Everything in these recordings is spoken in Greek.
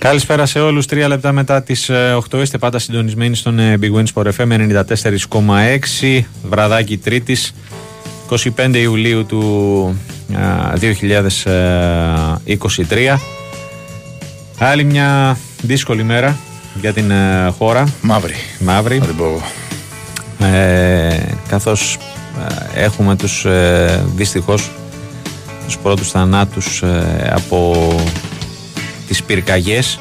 Καλησπέρα σε όλους, τρία λεπτά μετά τις 8 ε, είστε πάντα συντονισμένοι στον ε, Big Wins Sport FM 94,6 βραδάκι τρίτης 25 Ιουλίου του 2023 Άλλη μια δύσκολη μέρα για την ε, χώρα. Μαύρη. Μαύρη. Ε, Καθώς έχουμε τους ε, δυστυχώς τους πρώτους θανάτους από τις πυρκαγιές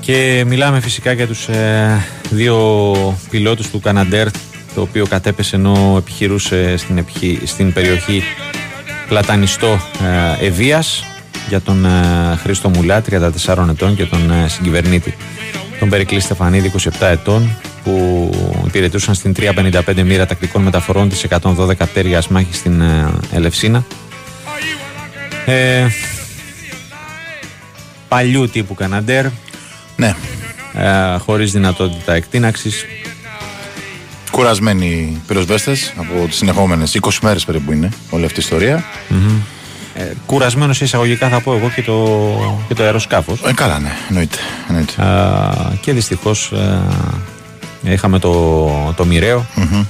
και μιλάμε φυσικά για τους ε, δύο πιλότους του Καναντέρ το οποίο κατέπεσε ενώ επιχειρούσε στην, στην περιοχή Πλατανιστό ε, Ευείας για τον ε, Χρήστο Μουλά 34 ετών και τον ε, συγκυβερνήτη τον Περικλή Στεφανίδη 27 ετών που υπηρετούσαν στην 355 μοίρα τακτικών μεταφορών της 112 πτέρυγας μάχης στην ε, Ελευσίνα. Ε, παλιού τύπου Καναντέρ. Ναι. Ε, χωρίς δυνατότητα εκτείναξης. Κουρασμένοι πυροσβέστες από τις συνεχόμενες 20 μέρες περίπου είναι όλη αυτή η ιστορία. Mm-hmm. Ε, κουρασμένος εισαγωγικά θα πω εγώ και το, και το αεροσκάφος. Ε, καλά ναι, εννοείται. εννοείται. Ε, και δυστυχώς ε, είχαμε το, το μοιραίο. Mm-hmm.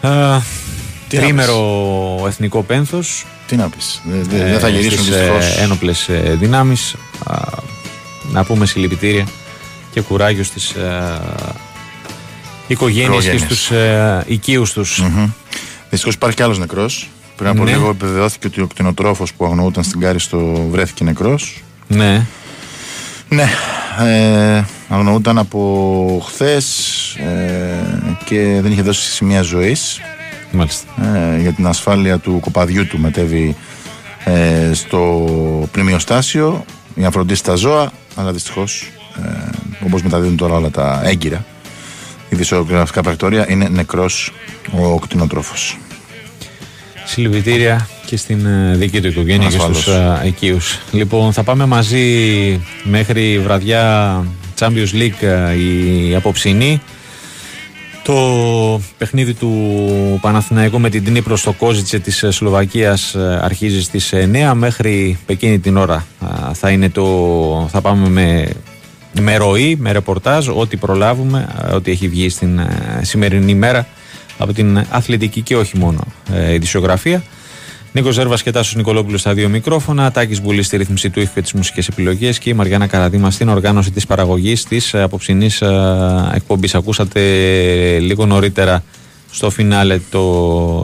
Ε, τρίμερο εθνικό πένθος τι να πεις. Δεν δε θα γυρίσουν δυστυχώς. Ένοπλες δυνάμεις. Να πούμε συλληπιτήρια και κουράγιο στις οικογένειες και στους οικείους τους. Δυστυχώς υπάρχει κι άλλος νεκρός. Πριν από ναι. λίγο επιβεβαιώθηκε ότι ο κτηνοτρόφος που αγνοούταν στην Κάριστο βρέθηκε νεκρός. Ναι. Ναι. Ε, αγνοούταν από χθες ε, και δεν είχε δώσει σημεία ζωής. Ε, για την ασφάλεια του κοπαδιού του μετέβη ε, στο πλημμυοστάσιο για να φροντίσει τα ζώα, αλλά δυστυχώς, ε, όπως μεταδίδουν τώρα όλα τα έγκυρα, η δισογραφικά πρακτορία είναι νεκρός ο κτηνοτρόφος. Συλληπιτήρια και στην ε, δική του οικογένεια και στους uh, οικείους. Λοιπόν, θα πάμε μαζί μέχρι βραδιά Champions League η απόψινή. Το παιχνίδι του Παναθηναϊκού με την Τνίπρο στο Κόζιτσε της ε, Σλοβακίας ε, αρχίζει στις 9 μέχρι εκείνη την ώρα θα, είναι το, θα πάμε με, με ροή, με ρεπορτάζ, ό,τι προλάβουμε, ό,τι έχει βγει στην ε, σημερινή μέρα από την αθλητική και όχι μόνο ειδησιογραφία. Νίκος Ζέρβας και Τάσος Νικολόπουλος στα δύο μικρόφωνα. Τάκης Μπουλής στη ρύθμιση του ήχου και τις μουσικές επιλογές. Και η Μαριάννα Καραδίμα στην οργάνωση της παραγωγής της απόψινή εκπομπής. Ακούσατε λίγο νωρίτερα στο φινάλε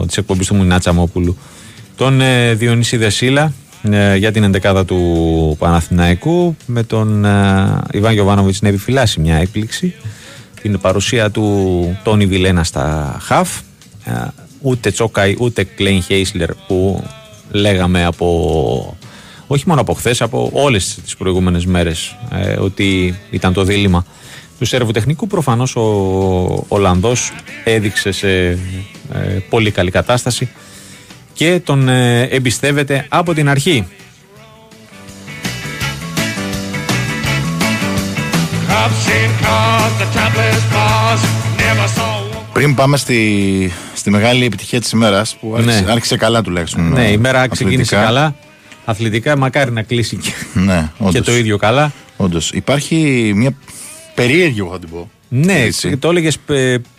της εκπομπής του Μουνά Τσαμόπουλου τον ε, Διονύση Δεσίλα ε, για την εντεκάδα του Παναθηναϊκού με τον ε, Ιβάν Γιοβάνοβιτ να επιφυλάσει μια έκπληξη την παρουσία του Τόνι Βιλένα στα ΧΑΦ ούτε Τσόκαη ούτε Κλέιν Χέισλερ που λέγαμε από όχι μόνο από χθες, από όλες τις προηγούμενες μέρες ε, ότι ήταν το δίλημα του Σέρβου τεχνικού. Προφανώς ο Ολλανδός έδειξε σε ε, πολύ καλή κατάσταση και τον ε, εμπιστεύεται από την αρχή. Πριν πάμε στη, στη μεγάλη επιτυχία της ημέρας που άρχισε, ναι. άρχισε καλά τουλάχιστον. Ναι, η μέρα ξεκίνησε καλά. Αθλητικά, μακάρι να κλείσει και, ναι, και το ίδιο καλά. Όντως. Υπάρχει μια περίεργη, εγώ θα την πω. Ναι, έτσι. το έλεγες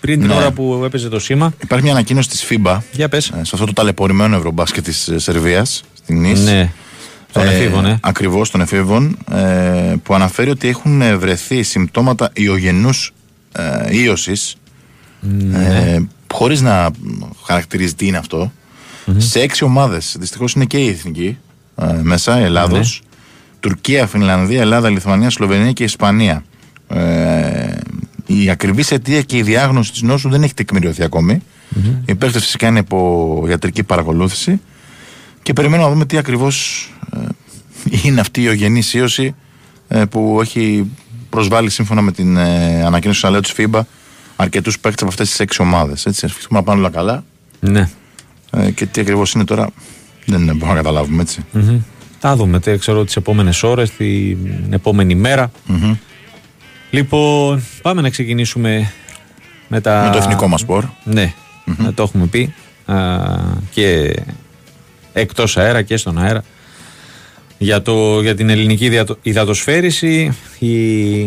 πριν την ναι. ώρα που έπαιζε το σήμα. Υπάρχει μια ανακοίνωση της FIBA Για πες. Ε, σε αυτό το ταλαιπωρημένο ευρωμπάσκετ της ε, Σερβίας, στην Νη. Ναι. Των εφήβων, ε. Ακριβώς των εφήβων, ε, που αναφέρει ότι έχουν βρεθεί συμπτώματα ιογενούς ε, ίωσης ναι. Ε, Χωρίς να χαρακτηρίζει τι είναι σε έξι ομάδες. Δυστυχώς είναι και η εθνική ε, μέσα, η Ελλάδος. Ναι. Τουρκία, Φινλανδία, Ελλάδα, Λιθουανία, Σλοβενία και Ισπανία. Ε, η ακριβής αιτία και η διάγνωση της νόσου δεν έχει τεκμηριωθεί ακόμη. Mm-hmm. Η υπέρθεση φυσικά είναι από ιατρική παρακολούθηση. Και περιμένουμε να δούμε τι ακριβώς ε, είναι αυτή η ογενή ίωση ε, που έχει προσβάλει σύμφωνα με την ε, ανακοίνωση του της FIBA αρκετούς παίκτες από αυτές τις έξι ομάδες. Έτσι, ευχηθούμε να πάνε όλα καλά. Ναι. Ε, και τι ακριβώς είναι τώρα, δεν μπορούμε να καταλάβουμε έτσι. Mm-hmm. Θα δούμε, τι ξέρω, τις επόμενες ώρες, την επόμενη μέρα. Mm-hmm. Λοιπόν, πάμε να ξεκινήσουμε με, τα... με το εθνικό μας σπορ. Ναι, mm-hmm. το έχουμε πει. Α, και εκτός αέρα και στον αέρα Για, το, για την ελληνική υδατοσφαίριση, η,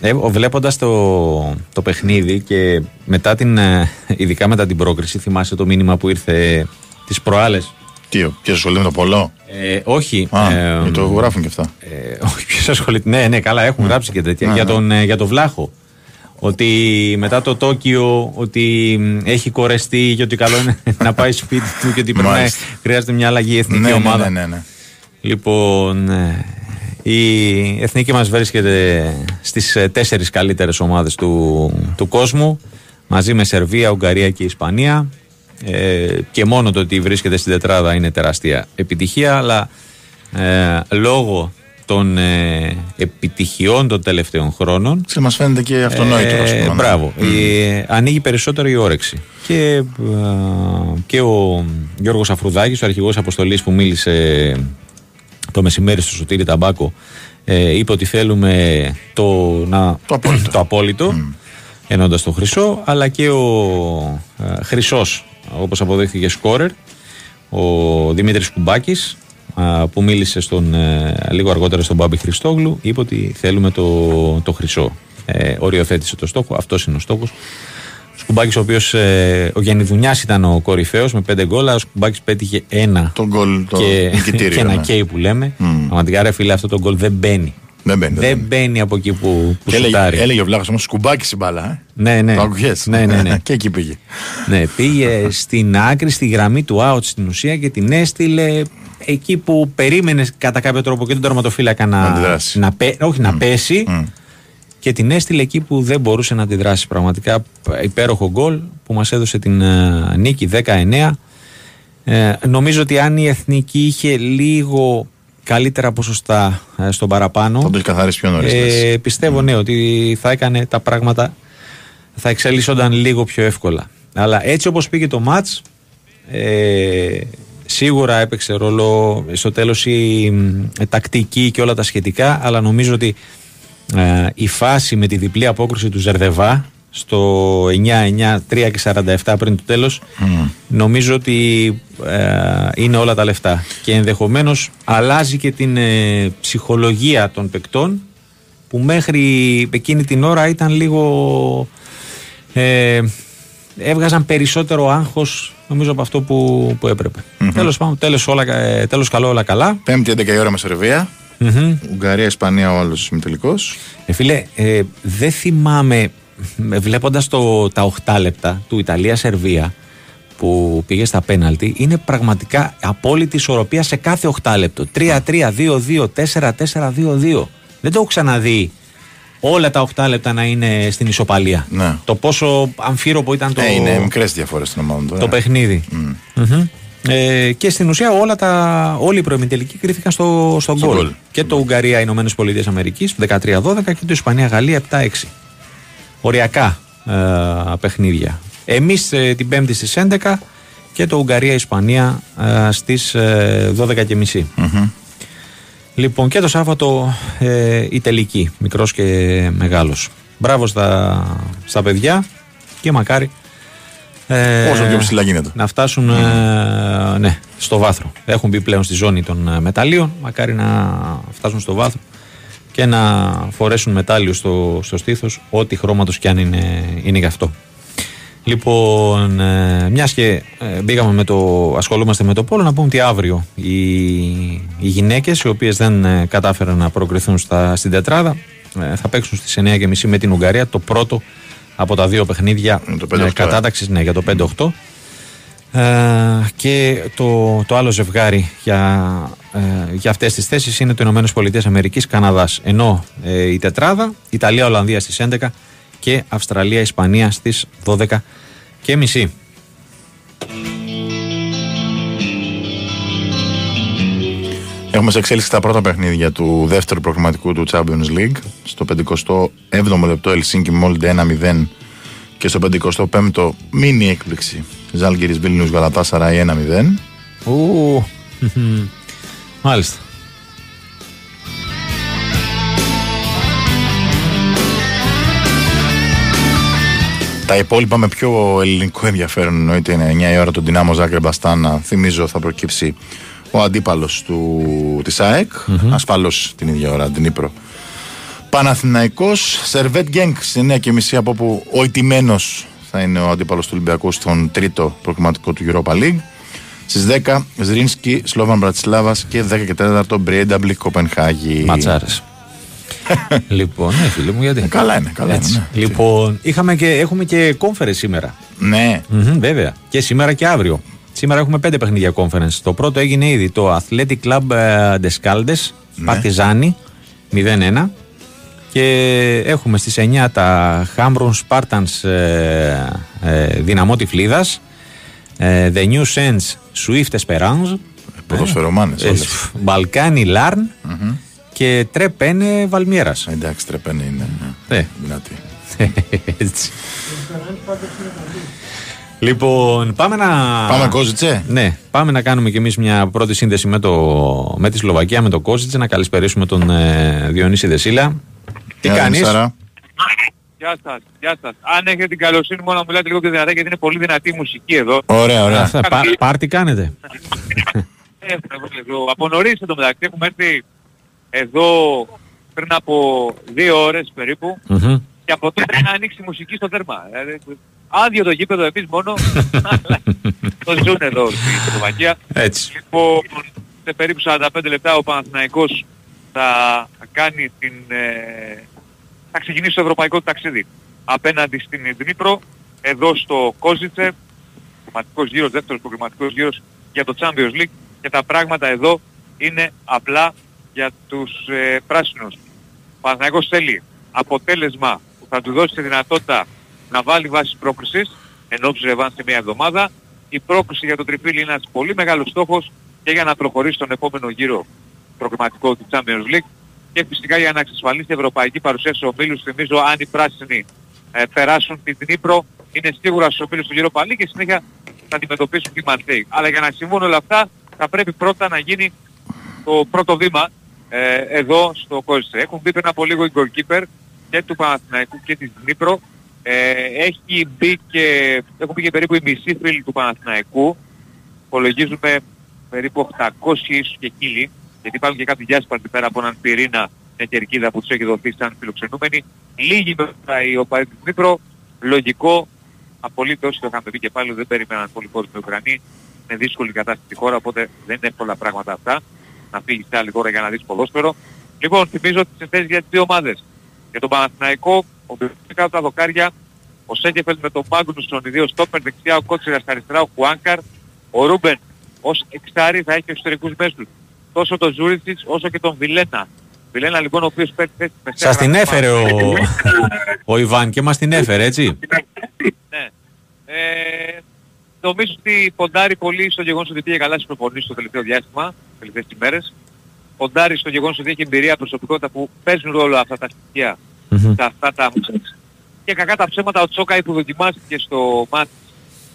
ε, βλέποντας το, το παιχνίδι και μετά την, ε, ειδικά μετά την πρόκριση, θυμάσαι το μήνυμα που ήρθε τις προάλλες; Τι, ποιος ασχολείται με το πολλό. Ε, όχι. Α, ε, το γράφουν και αυτά. Ε, όχι, ποιος ασχολείται. Ναι, ναι, καλά, έχουν γράψει και τέτοια. για, τον, ε, για τον Βλάχο. Ότι μετά το Τόκιο ότι έχει κορεστεί και ότι καλό είναι να πάει σπίτι του και ότι πρέπει να χρειάζεται μια αλλαγή εθνική ναι, ναι, ομάδα. Ναι, ναι, ναι. Λοιπόν, ε, η εθνική μας βρίσκεται στις ε, τέσσερις καλύτερες ομάδες του, του κόσμου. Μαζί με Σερβία, Ουγγαρία και Ισπανία. Ε, και μόνο το ότι βρίσκεται στην τετράδα είναι τεράστια επιτυχία αλλά ε, λόγω των ε, επιτυχιών των τελευταίων χρόνων Σε μας φαίνεται και αυτονόητο ε, Μπράβο, ανοίγει περισσότερο η όρεξη. Και, και ο Γιώργος Αφρουδάκης ο αρχηγός αποστολής που μίλησε το μεσημέρι στο Σωτήρι Ταμπάκο ε, είπε ότι θέλουμε το, να, το απόλυτο, το απόλυτο mm. ενώντας το χρυσό αλλά και ο ε, χρυσός όπως αποδείχθηκε σκόρερ ο Δημήτρης Κουμπάκης που μίλησε στον, ε, λίγο αργότερα στον Μπάμπη Χριστόγλου είπε ότι θέλουμε το, το χρυσό. Ε, οριοθέτησε το στόχο αυτός είναι ο στόχος Σκουμπάκης, ο οποίος ε, ο Γιάννη ήταν ο κορυφαίος με πέντε γκολ, ο Σκουμπάκης πέτυχε ένα. Το γκολ, το και, και ένα ναι. κέι που λέμε. Mm. Πραγματικά, ρε φίλε, αυτό το γκολ δεν μπαίνει. Δεν μπαίνει, δεν μπαίνει από εκεί που, που και έλεγε, έλεγε ο Βλάχο όμως σκουμπάκι η μπάλα. Ε. Ναι, ναι. Το ακουγέ. Ναι, ναι, ναι. και εκεί πήγε. Ναι, πήγε στην άκρη, στη γραμμή του out στην ουσία και την έστειλε εκεί που περίμενες κατά κάποιο τρόπο και τον τερματοφύλακα να, να, να, όχι, να πέσει. Mm και την έστειλε εκεί που δεν μπορούσε να αντιδράσει. Πραγματικά υπέροχο γκολ που μας έδωσε την uh, νίκη 19. Ε, νομίζω ότι αν η Εθνική είχε λίγο καλύτερα ποσοστά ε, στον παραπάνω θα το καθαρίσει πιο νωρίς ε, πιστεύω ναι ότι θα έκανε τα πράγματα θα εξελίσσονταν λίγο πιο εύκολα αλλά έτσι όπως πήγε το μάτς ε, σίγουρα έπαιξε ρόλο στο τέλος η τακτική και όλα τα σχετικά αλλά νομίζω ότι ε, η φάση με τη διπλή απόκρουση του Ζερδεβά στο 9-9, 3 και 47 πριν το τέλος νομίζω ότι ε, είναι όλα τα λεφτά. Και ενδεχομένως αλλάζει και την ε, ψυχολογία των παικτών που μέχρι εκείνη την ώρα ήταν λίγο ε, έβγαζαν περισσότερο άγχος νομίζω από αυτό που, που έπρεπε. Mm-hmm. τέλος, πάντων, τέλος, όλα, τέλος καλό όλα καλά. Πέμπτη 11 η ώρα με Σερβία Mm-hmm. Ουγγαρία, Ισπανία, ο άλλος ημιτελικός. Ε, φίλε, ε, δεν θυμάμαι, βλέποντας τα 8 λεπτά του Ιταλία-Σερβία που πήγε στα πέναλτι, είναι πραγματικά απόλυτη ισορροπία σε κάθε 8 λεπτό. 3-3, 2-2, 4-4, 2-2. Δεν το έχω ξαναδεί όλα τα 8 λεπτά να είναι στην ισοπαλία. Ναι. Το πόσο αμφίροπο ήταν το. Ε, είναι μικρές διαφορές στην ομάδα. Το παιχνίδι. Mm. Ε, και στην ουσία όλα τα, όλοι οι προημιτελικοί κρίθηκαν στο, στο, γκολ. Και το Ουγγαρία, Ηνωμένες Πολιτείες Αμερικής 13-12 και το Ισπανία-Γαλλία 7-6. Οριακά ε, παιχνίδια. Εμείς ε, την Πέμπτη στις 11 και το Ουγγαρία-Ισπανία ε, στις 12.30. Mm-hmm. Λοιπόν, και το Σάββατο ε, η τελική, μικρός και μεγάλος. Μπράβο στα, στα παιδιά και μακάρι ε, Όσο πιο ψηλά γίνεται. Να φτάσουν ε, ναι, στο βάθρο. Έχουν μπει πλέον στη ζώνη των ε, μεταλλίων. Μακάρι να φτάσουν στο βάθρο και να φορέσουν μετάλλιο στο, στο στήθος, ό,τι χρώματος κι αν είναι, είναι γι' αυτό. Λοιπόν, ε, μιας και ε, μπήκαμε με το, ασχολούμαστε με το πόλο, να πούμε ότι αύριο οι, οι γυναίκες, οι οποίες δεν ε, κατάφεραν να προκριθούν στα, στην τετράδα, ε, θα παίξουν στις 9.30 με την Ουγγαρία το πρώτο από τα δύο παιχνίδια ε, κατάταξης ναι, για το 5-8 ε, και το, το άλλο ζευγάρι για, ε, για αυτές τις θέσεις είναι το Ηνωμένες Πολιτείες Αμερικής Καναδάς. Ενώ ε, η τετράδα Ιταλία-Ολλανδία στις 11 και Αυστραλία-Ισπανία στις 12 και μισή Έχουμε σε εξέλιξη τα πρώτα παιχνίδια του δεύτερου προγραμματικού του Champions League. Στο 57ο λεπτό Ελσίνκι Μόλντε 1-0 και στο 55ο μίνι έκπληξη Ζάλγκυρης Βίλνιους Γαλατάσαρα 1-0. Ου, μάλιστα. Τα υπόλοιπα με πιο ελληνικό ενδιαφέρον εννοείται είναι 9 η ώρα του Δυνάμο Ζάγκρε Μπαστάνα. Θυμίζω θα προκύψει ο αντίπαλος του, της ΑΕΚ, mm-hmm. ασφαλώς την ίδια ώρα, την Ήπρο. Παναθηναϊκός, Σερβέτ Γκένκ στη 9.30 από όπου ο ιτημένος θα είναι ο αντίπαλος του Ολυμπιακού στον τρίτο προκριματικό του Europa League. Στις 10 Ζρίνσκι, Σλόβαν Μπρατσλάβα και 10 και 4 Μπριένταμπλη Κοπενχάγη. Ματσάρες. λοιπόν, ναι, φίλε μου, γιατί; Ε, καλά είναι, καλά είναι. Ναι. Λοιπόν, είχαμε και, έχουμε και conference σήμερα. Ναι. Mm-hmm, βέβαια. Και σήμερα και αύριο. Σήμερα έχουμε πέντε παιχνίδια conference. Το πρώτο έγινε ήδη το Athletic Club Descaldes, ναι. Παρτιζάνι, 0-1. Και έχουμε στις 9 τα Hamron Spartans ε, ε, Δυναμό Τυφλίδας, ε, The New Sense Swift Esperance, Ποδοσφαιρομάνες ε, Μπαλκάνι Λάρν και Τρεπένε Βαλμιέρας. Εντάξει, Τρεπένε είναι ναι. δυνατή. Έτσι. Λοιπόν, πάμε να. Πάμε Κόζιτσε. Ναι, πάμε να κάνουμε κι εμείς μια πρώτη σύνδεση με, το... με τη Σλοβακία, με το Κόζιτσε, να καλησπερίσουμε τον ε, Διονύση Δεσίλα. Τι κάνεις; Γεια σας, γεια σας. Αν έχετε την καλοσύνη μόνο να μιλάτε λίγο πιο δυνατά γιατί είναι πολύ δυνατή η μουσική εδώ. Ωραία, ωραία. Αυτά, πα, πάρτι κάνετε. ε, από νωρίς το μεταξύ έχουμε έρθει εδώ πριν από δύο ώρες περίπου mm-hmm. και από τότε να ανοίξει η μουσική στο τέρμα. Δηλαδή, άδειο το γήπεδο εμείς μόνο, το ζουν εδώ στη Σλοβακία. Έτσι. Λοιπόν, σε περίπου 45 λεπτά ο Παναθηναϊκός θα κάνει την... Ε, θα ξεκινήσει το ευρωπαϊκό ταξίδι απέναντι στην Δνήπρο, εδώ στο Κόζιτσε, προγραμματικός γύρος, δεύτερος προγραμματικός γύρος για το Champions League και τα πράγματα εδώ είναι απλά για τους ε, πράσινους. Ο Παναθηναϊκός θέλει αποτέλεσμα που θα του δώσει τη δυνατότητα να βάλει βάση πρόκρισης, ενώ ρεβάν σε μια εβδομάδα. Η πρόκριση για το τριφύλι είναι ένας πολύ μεγάλος στόχος και για να προχωρήσει στον επόμενο γύρο προγραμματικό του Champions League και φυσικά για να εξασφαλίσει η ευρωπαϊκή παρουσία στους ομίλους. Θυμίζω αν οι πράσινοι ε, περάσουν την Δνήπρο είναι σίγουρα στους ομίλους του Europa League και συνέχεια θα αντιμετωπίσουν τη Μαρσέη. Αλλά για να συμβούν όλα αυτά θα πρέπει πρώτα να γίνει το πρώτο βήμα ε, εδώ στο Κόζησε. Έχουν μπει πριν από λίγο οι goalkeeper και του Παναθηναϊκού και της Δνήπρο. Ε, έχει μπει και, έχουν μπει και περίπου οι μισοί φίλοι του Παναθηναϊκού. Υπολογίζουμε περίπου 800 ίσως και κύλοι γιατί υπάρχουν και κάποιοι διάσπαρτοι πέρα από έναν πυρήνα μια κερκίδα που τους έχει δοθεί σαν φιλοξενούμενοι. Λίγοι μετά οι οπαδοί του Δνήπρο, λογικό, απολύτως το είχαμε πει και πάλι, δεν περίμεναν πολύ κόσμο οι Ουκρανοί. Είναι δύσκολη κατάσταση στη χώρα, οπότε δεν είναι εύκολα πράγματα αυτά. Να φύγει σε άλλη χώρα για να δεις ποδόσφαιρο. Λοιπόν, θυμίζω τις θέσεις για τις δύο ομάδες. Για τον Παναθηναϊκό, ο κάτω τα δοκάρια, ο Σέγκεφελ με τον Μάγκνουσον, οι δύο στόπερ δεξιά, ο Κότσιρας αριστερά, ο Χουάνκαρ, ο Ρούμπεν ως εξάρι θα έχει εξωτερικούς μέσους τόσο τον Ζούριτσιτς όσο και τον Βιλένα. Βιλένα λοιπόν ο οποίος παίρνει θέση με Σας την έφερε ο, ο Ιβάν και μας την έφερε έτσι; ναι. Ε, νομίζω ότι ποντάρει πολύ στο γεγονός ότι πήγε καλά στις προπονήσεις το τελευταίο διάστημα, τις τελευταίες ημέρες. Ποντάρεις στο γεγονός ότι έχει εμπειρία προσωπικότητα που παίζουν ρόλο αυτά τα στοιχεία, mm-hmm. τα, αυτά τα και κακά τα ψέματα ο Τσόκαη που δοκιμάστηκε στο μάτς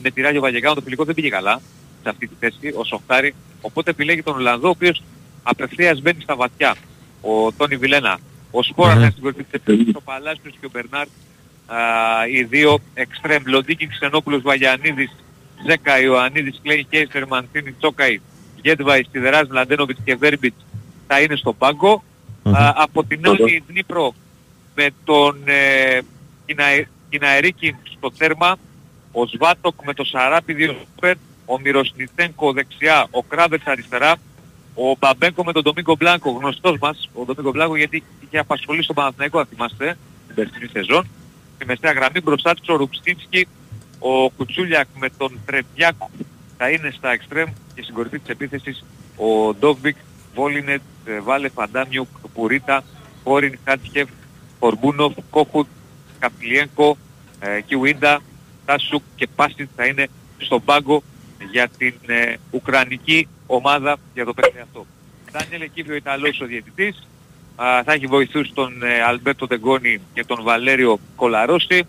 με τη Ράγιο Βαγεγάου το φιλικό δεν πήγε καλά σε αυτή τη θέση, ο Σοχτάρη. Οπότε επιλέγει τον Ολλανδό, ο οποίος απευθείας μπαίνει στα βαθιά. Ο Τόνι Βιλένα. Ο Σπόρα mm-hmm. στην κορυφή της ο Παλάσιος και ο Μπερνάρ. οι δύο εξτρέμ, Λοντίκη, Ξενόπουλος, Βαγιανίδης, Ζέκα, Ιωαννίδης, Κλέη, Κέισερ, Μαντίνη, Τσόκαη, Γέντβαϊ, Σιδεράς, Μλαντένοβιτς και Βέρμπιτς θα είναι στο πάγκο. Mm-hmm. από την άλλη Δνήπρο με τον ε, Κιναερίκη στο τέρμα, ο Σβάτοκ με το Σαράπι, δύο σούπερ, ο Μυροσνιτένκο δεξιά, ο Κράβετς αριστερά, ο Μπαμπέκο με τον Ντομίκο Μπλάνκο, γνωστός μας, ο Ντομίκο Μπλάνκο γιατί είχε απασχολήσει τον Παναθηναϊκό, αν θυμάστε, την περσινή σεζόν. Στη μεσαία γραμμή μπροστά του ο Ρουψίνσκι, ο Κουτσούλιακ με τον Τρεβιάκο θα είναι στα εξτρέμ και στην κορυφή της επίθεσης ο Ντόβικ, Βόλινετ, Βάλε Φαντάμιου, Πουρίτα, Χόριν, Χάτσχεφ, Φορμπούνοφ, Κόχουτ, Καπλιένκο, ε, Κιουίντα, Τάσουκ και Πάσιτ θα είναι στον πάγκο για την ε, Ουκρανική ομάδα για το παιχνίδι αυτό. Ντάνιελ Εκίβιο Ιταλός ο διαιτητής. Α, θα έχει βοηθούς τον ε, Αλμπέρτο Τεγκόνη και τον Βαλέριο Κολαρόση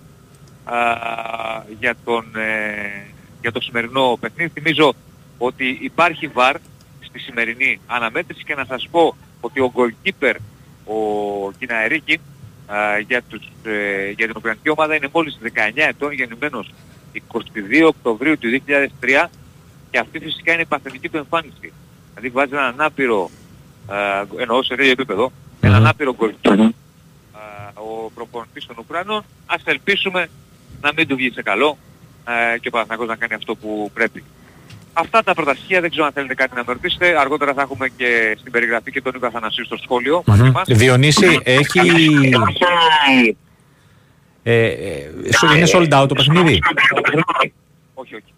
για, τον, ε, για το σημερινό παιχνίδι. Θυμίζω ότι υπάρχει βαρ στη σημερινή αναμέτρηση και να σας πω ότι ο goalkeeper ο Κιναερίκη για, τους, ε, για την Ουκρανική ομάδα είναι μόλις 19 ετών γεννημένος 22 Οκτωβρίου του 2003 και αυτή φυσικά είναι η παθητική του εμφάνιση. Δηλαδή βάζει έναν άπειρο, ε, εννοώ σε ίδιο επίπεδο, έναν άπειρο γκολ ο προπονητής των Ουκρανών. Ας ελπίσουμε να μην του βγει σε καλό ε, και ο Παναθηναϊκός να κάνει αυτό που πρέπει. Αυτά τα πρώτα δεν ξέρω αν θέλετε κάτι να με ρωτήσετε. Αργότερα θα έχουμε και στην περιγραφή και τον Νίκο Αθανασίου στο σχόλιο. Mm-hmm. Διονύση, έχει... ε, ε, είναι sold out το παιχνίδι; όχι, όχι.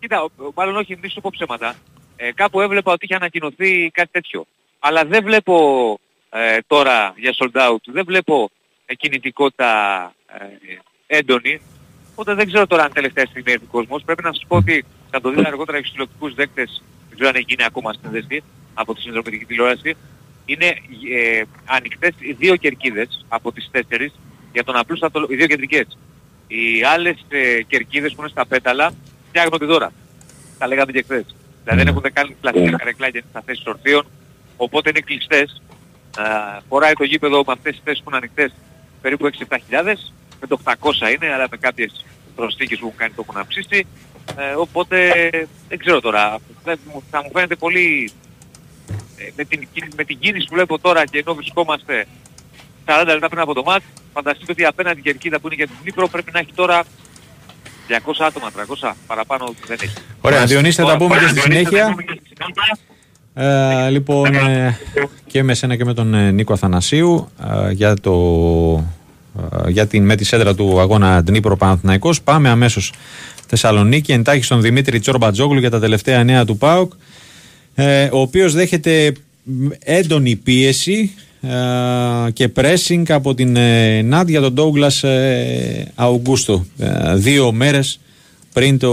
Κοίτα, μάλλον όχι, μη σου πω ψέματα. Ε, κάπου έβλεπα ότι είχε ανακοινωθεί κάτι τέτοιο. Αλλά δεν βλέπω ε, τώρα για sold out, δεν βλέπω κινητικότητα ε, έντονη. Οπότε δεν ξέρω τώρα αν τελευταία στιγμή έρθει ο κόσμος. Πρέπει να σας πω ότι θα το δείτε αργότερα και στους τηλεοπτικούς δέκτες, δεν ξέρω αν έχει γίνει ακόμα σύνδεση από τη συνδρομητική τηλεόραση. Είναι ε, ανοιχτές οι δύο κερκίδες από τις τέσσερις για τον απλούστατο, οι δύο κεντρικές. Οι άλλες ε, κερκίδες που είναι στα πέταλα φτιάχνονται τώρα. Τα λέγαμε και χθες. Δηλαδή δεν έχουν κάνει πλαστικά καρεκλάκια στα θέσεις ορθίων, οπότε είναι κλειστές. Ε, φοράει το γήπεδο με αυτές τις θέσεις που είναι ανοιχτές περίπου 6-7 χιλιάδες με το 800 είναι, αλλά με κάποιες προσθήκες που έχουν κάνει το έχουν αψίσει. Ε, οπότε δεν ξέρω τώρα. Θα μου φαίνεται πολύ ε, με, την, με την κίνηση που βλέπω τώρα και ενώ βρισκόμαστε 40 λεπτά πριν από το μάτς, φανταστείτε ότι απέναντι η Κερκίδα που είναι για την Νύπρο πρέπει να έχει τώρα 200 άτομα, 300 παραπάνω δεν έχει. Ωραία, Διονύση θα τα πούμε και στη συνέχεια. Ε, λοιπόν, ε, και με σένα και με τον ε, Νίκο Αθανασίου ε, για το ε, για την, με τη σέντρα του αγώνα Ντνίπρο Παναθηναϊκός. Πάμε αμέσως Θεσσαλονίκη, εντάχει στον Δημήτρη Τσόρμπατζόγλου για τα τελευταία νέα του ΠΑΟΚ, ε, ο οποίος δέχεται έντονη πίεση ε, και pressing από την ε, Νάντια τον Ντόγκλας ε, Αουγκούστο. δύο μέρες πριν το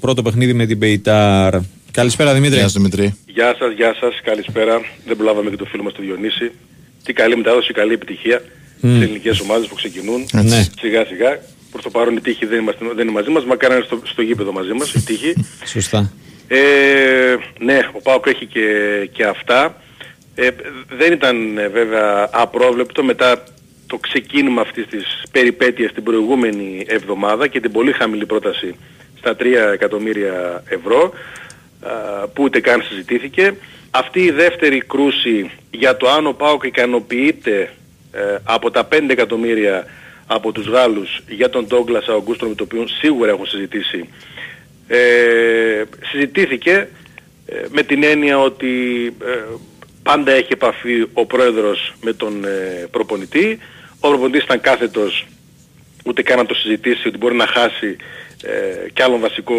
πρώτο παιχνίδι με την Πεϊτάρ. Καλησπέρα Δημήτρη. Γεια σας Δημήτρη. Γεια σας, γεια σας, καλησπέρα. Δεν προλάβαμε και το φίλο μας το Διονύση. Τι καλή μετάδοση, καλή επιτυχία mm. στις ελληνικές ομάδες που ξεκινούν ναι. σιγά σιγά. Προς το παρόν η τύχη δεν, είμαστε, δεν είναι μαζί μας, μακάρι να είναι στο, στο γήπεδο μαζί μας η τύχη. Σωστά. Ε, ναι, ο Πάοκ έχει και, και αυτά. Ε, δεν ήταν ε, βέβαια απρόβλεπτο μετά το ξεκίνημα αυτής της περιπέτειας την προηγούμενη εβδομάδα και την πολύ χαμηλή πρόταση στα 3 εκατομμύρια ευρώ που ούτε καν συζητήθηκε. Αυτή η δεύτερη κρούση για το αν ο ΠΑΟΚ ικανοποιείται ε, από τα 5 εκατομμύρια από τους Γάλλους για τον Ντόγκλας Αουγκούστρο με το οποίο σίγουρα έχουν συζητήσει. Ε, συζητήθηκε ε, με την έννοια ότι ε, πάντα έχει επαφή ο πρόεδρος με τον προπονητή. Ο προπονητής ήταν κάθετος ούτε καν να το συζητήσει ότι μπορεί να χάσει κι άλλον βασικό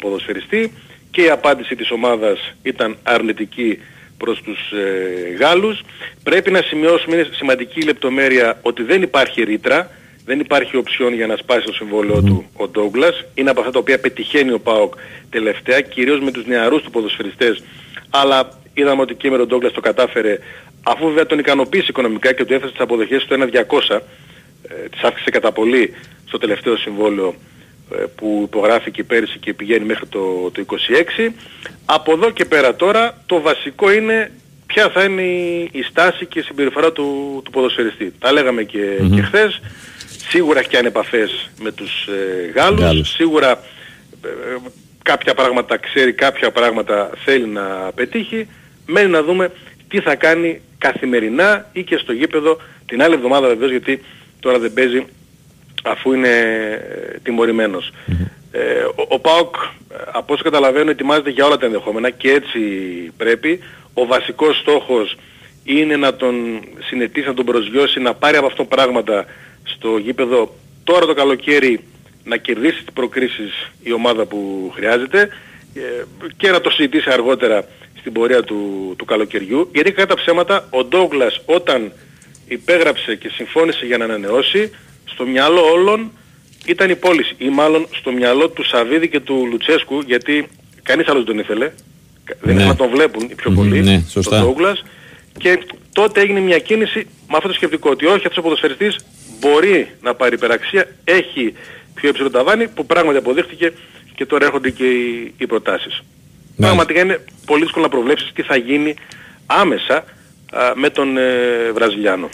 ποδοσφαιριστή. Και η απάντηση της ομάδας ήταν αρνητική προς τους ε, Γάλλους. Πρέπει να σημειώσουμε, είναι σημαντική λεπτομέρεια, ότι δεν υπάρχει ρήτρα, δεν υπάρχει οψιόν για να σπάσει το συμβόλαιο του ο Ντόγκλας. Είναι από αυτά τα οποία πετυχαίνει ο ΠΑΟΚ τελευταία, κυρίως με τους νεαρούς του ποδοσφαιριστές. Αλλά είδαμε ότι και με τον Ντόγκλας το κατάφερε, αφού βέβαια τον ικανοποίησε οικονομικά και του έφτασε τις αποδοχές στο 1.200, ε, τις αύξησε κατά πολύ στο τελευταίο συμβόλαιο ε, που υπογράφηκε πέρυσι και πηγαίνει μέχρι το, το 26. Από εδώ και πέρα τώρα το βασικό είναι ποια θα είναι η, στάση και η συμπεριφορά του, του ποδοσφαιριστή. Τα λέγαμε και, mm και χθες. Σίγουρα έχει κάνει επαφές με τους ε, Γάλλους. Σίγουρα ε, κάποια πράγματα ξέρει, κάποια πράγματα θέλει να πετύχει. Μένει να δούμε τι θα κάνει καθημερινά ή και στο γήπεδο την άλλη εβδομάδα βεβαίως γιατί τώρα δεν παίζει αφού είναι ε, τιμωρημένος. Ε, ο, ο ΠΑΟΚ από όσο καταλαβαίνω ετοιμάζεται για όλα τα ενδεχόμενα και έτσι πρέπει. Ο βασικός στόχος είναι να τον συνετίσει, να τον προσγειώσει, να πάρει από αυτό πράγματα στο γήπεδο τώρα το καλοκαίρι να κερδίσει τις προκρίσεις η ομάδα που χρειάζεται ε, και να το συζητήσει αργότερα στην πορεία του, του καλοκαιριού. Γιατί κατά ψέματα ο Ντόγκλας όταν υπέγραψε και συμφώνησε για να ανανεώσει στο μυαλό όλων ήταν η πώληση ή μάλλον στο μυαλό του Σαββίδη και του Λουτσέσκου γιατί κανείς άλλος δεν ήθελε δεν ναι. να τον βλέπουν οι πιο πολλοί ναι, σωστά. Douglas και τότε έγινε μια κίνηση με αυτό το σκεπτικό ότι όχι αυτός ο ποδοσφαιριστής μπορεί να πάρει υπεραξία έχει πιο υψηλό ταβάνι που πράγματι αποδείχτηκε και τώρα έρχονται και οι, οι προτάσεις. Ναι. Πραγματικά είναι πολύ δύσκολο να προβλέψεις τι θα γίνει άμεσα α, με τον ε, Βραζιλιάνο.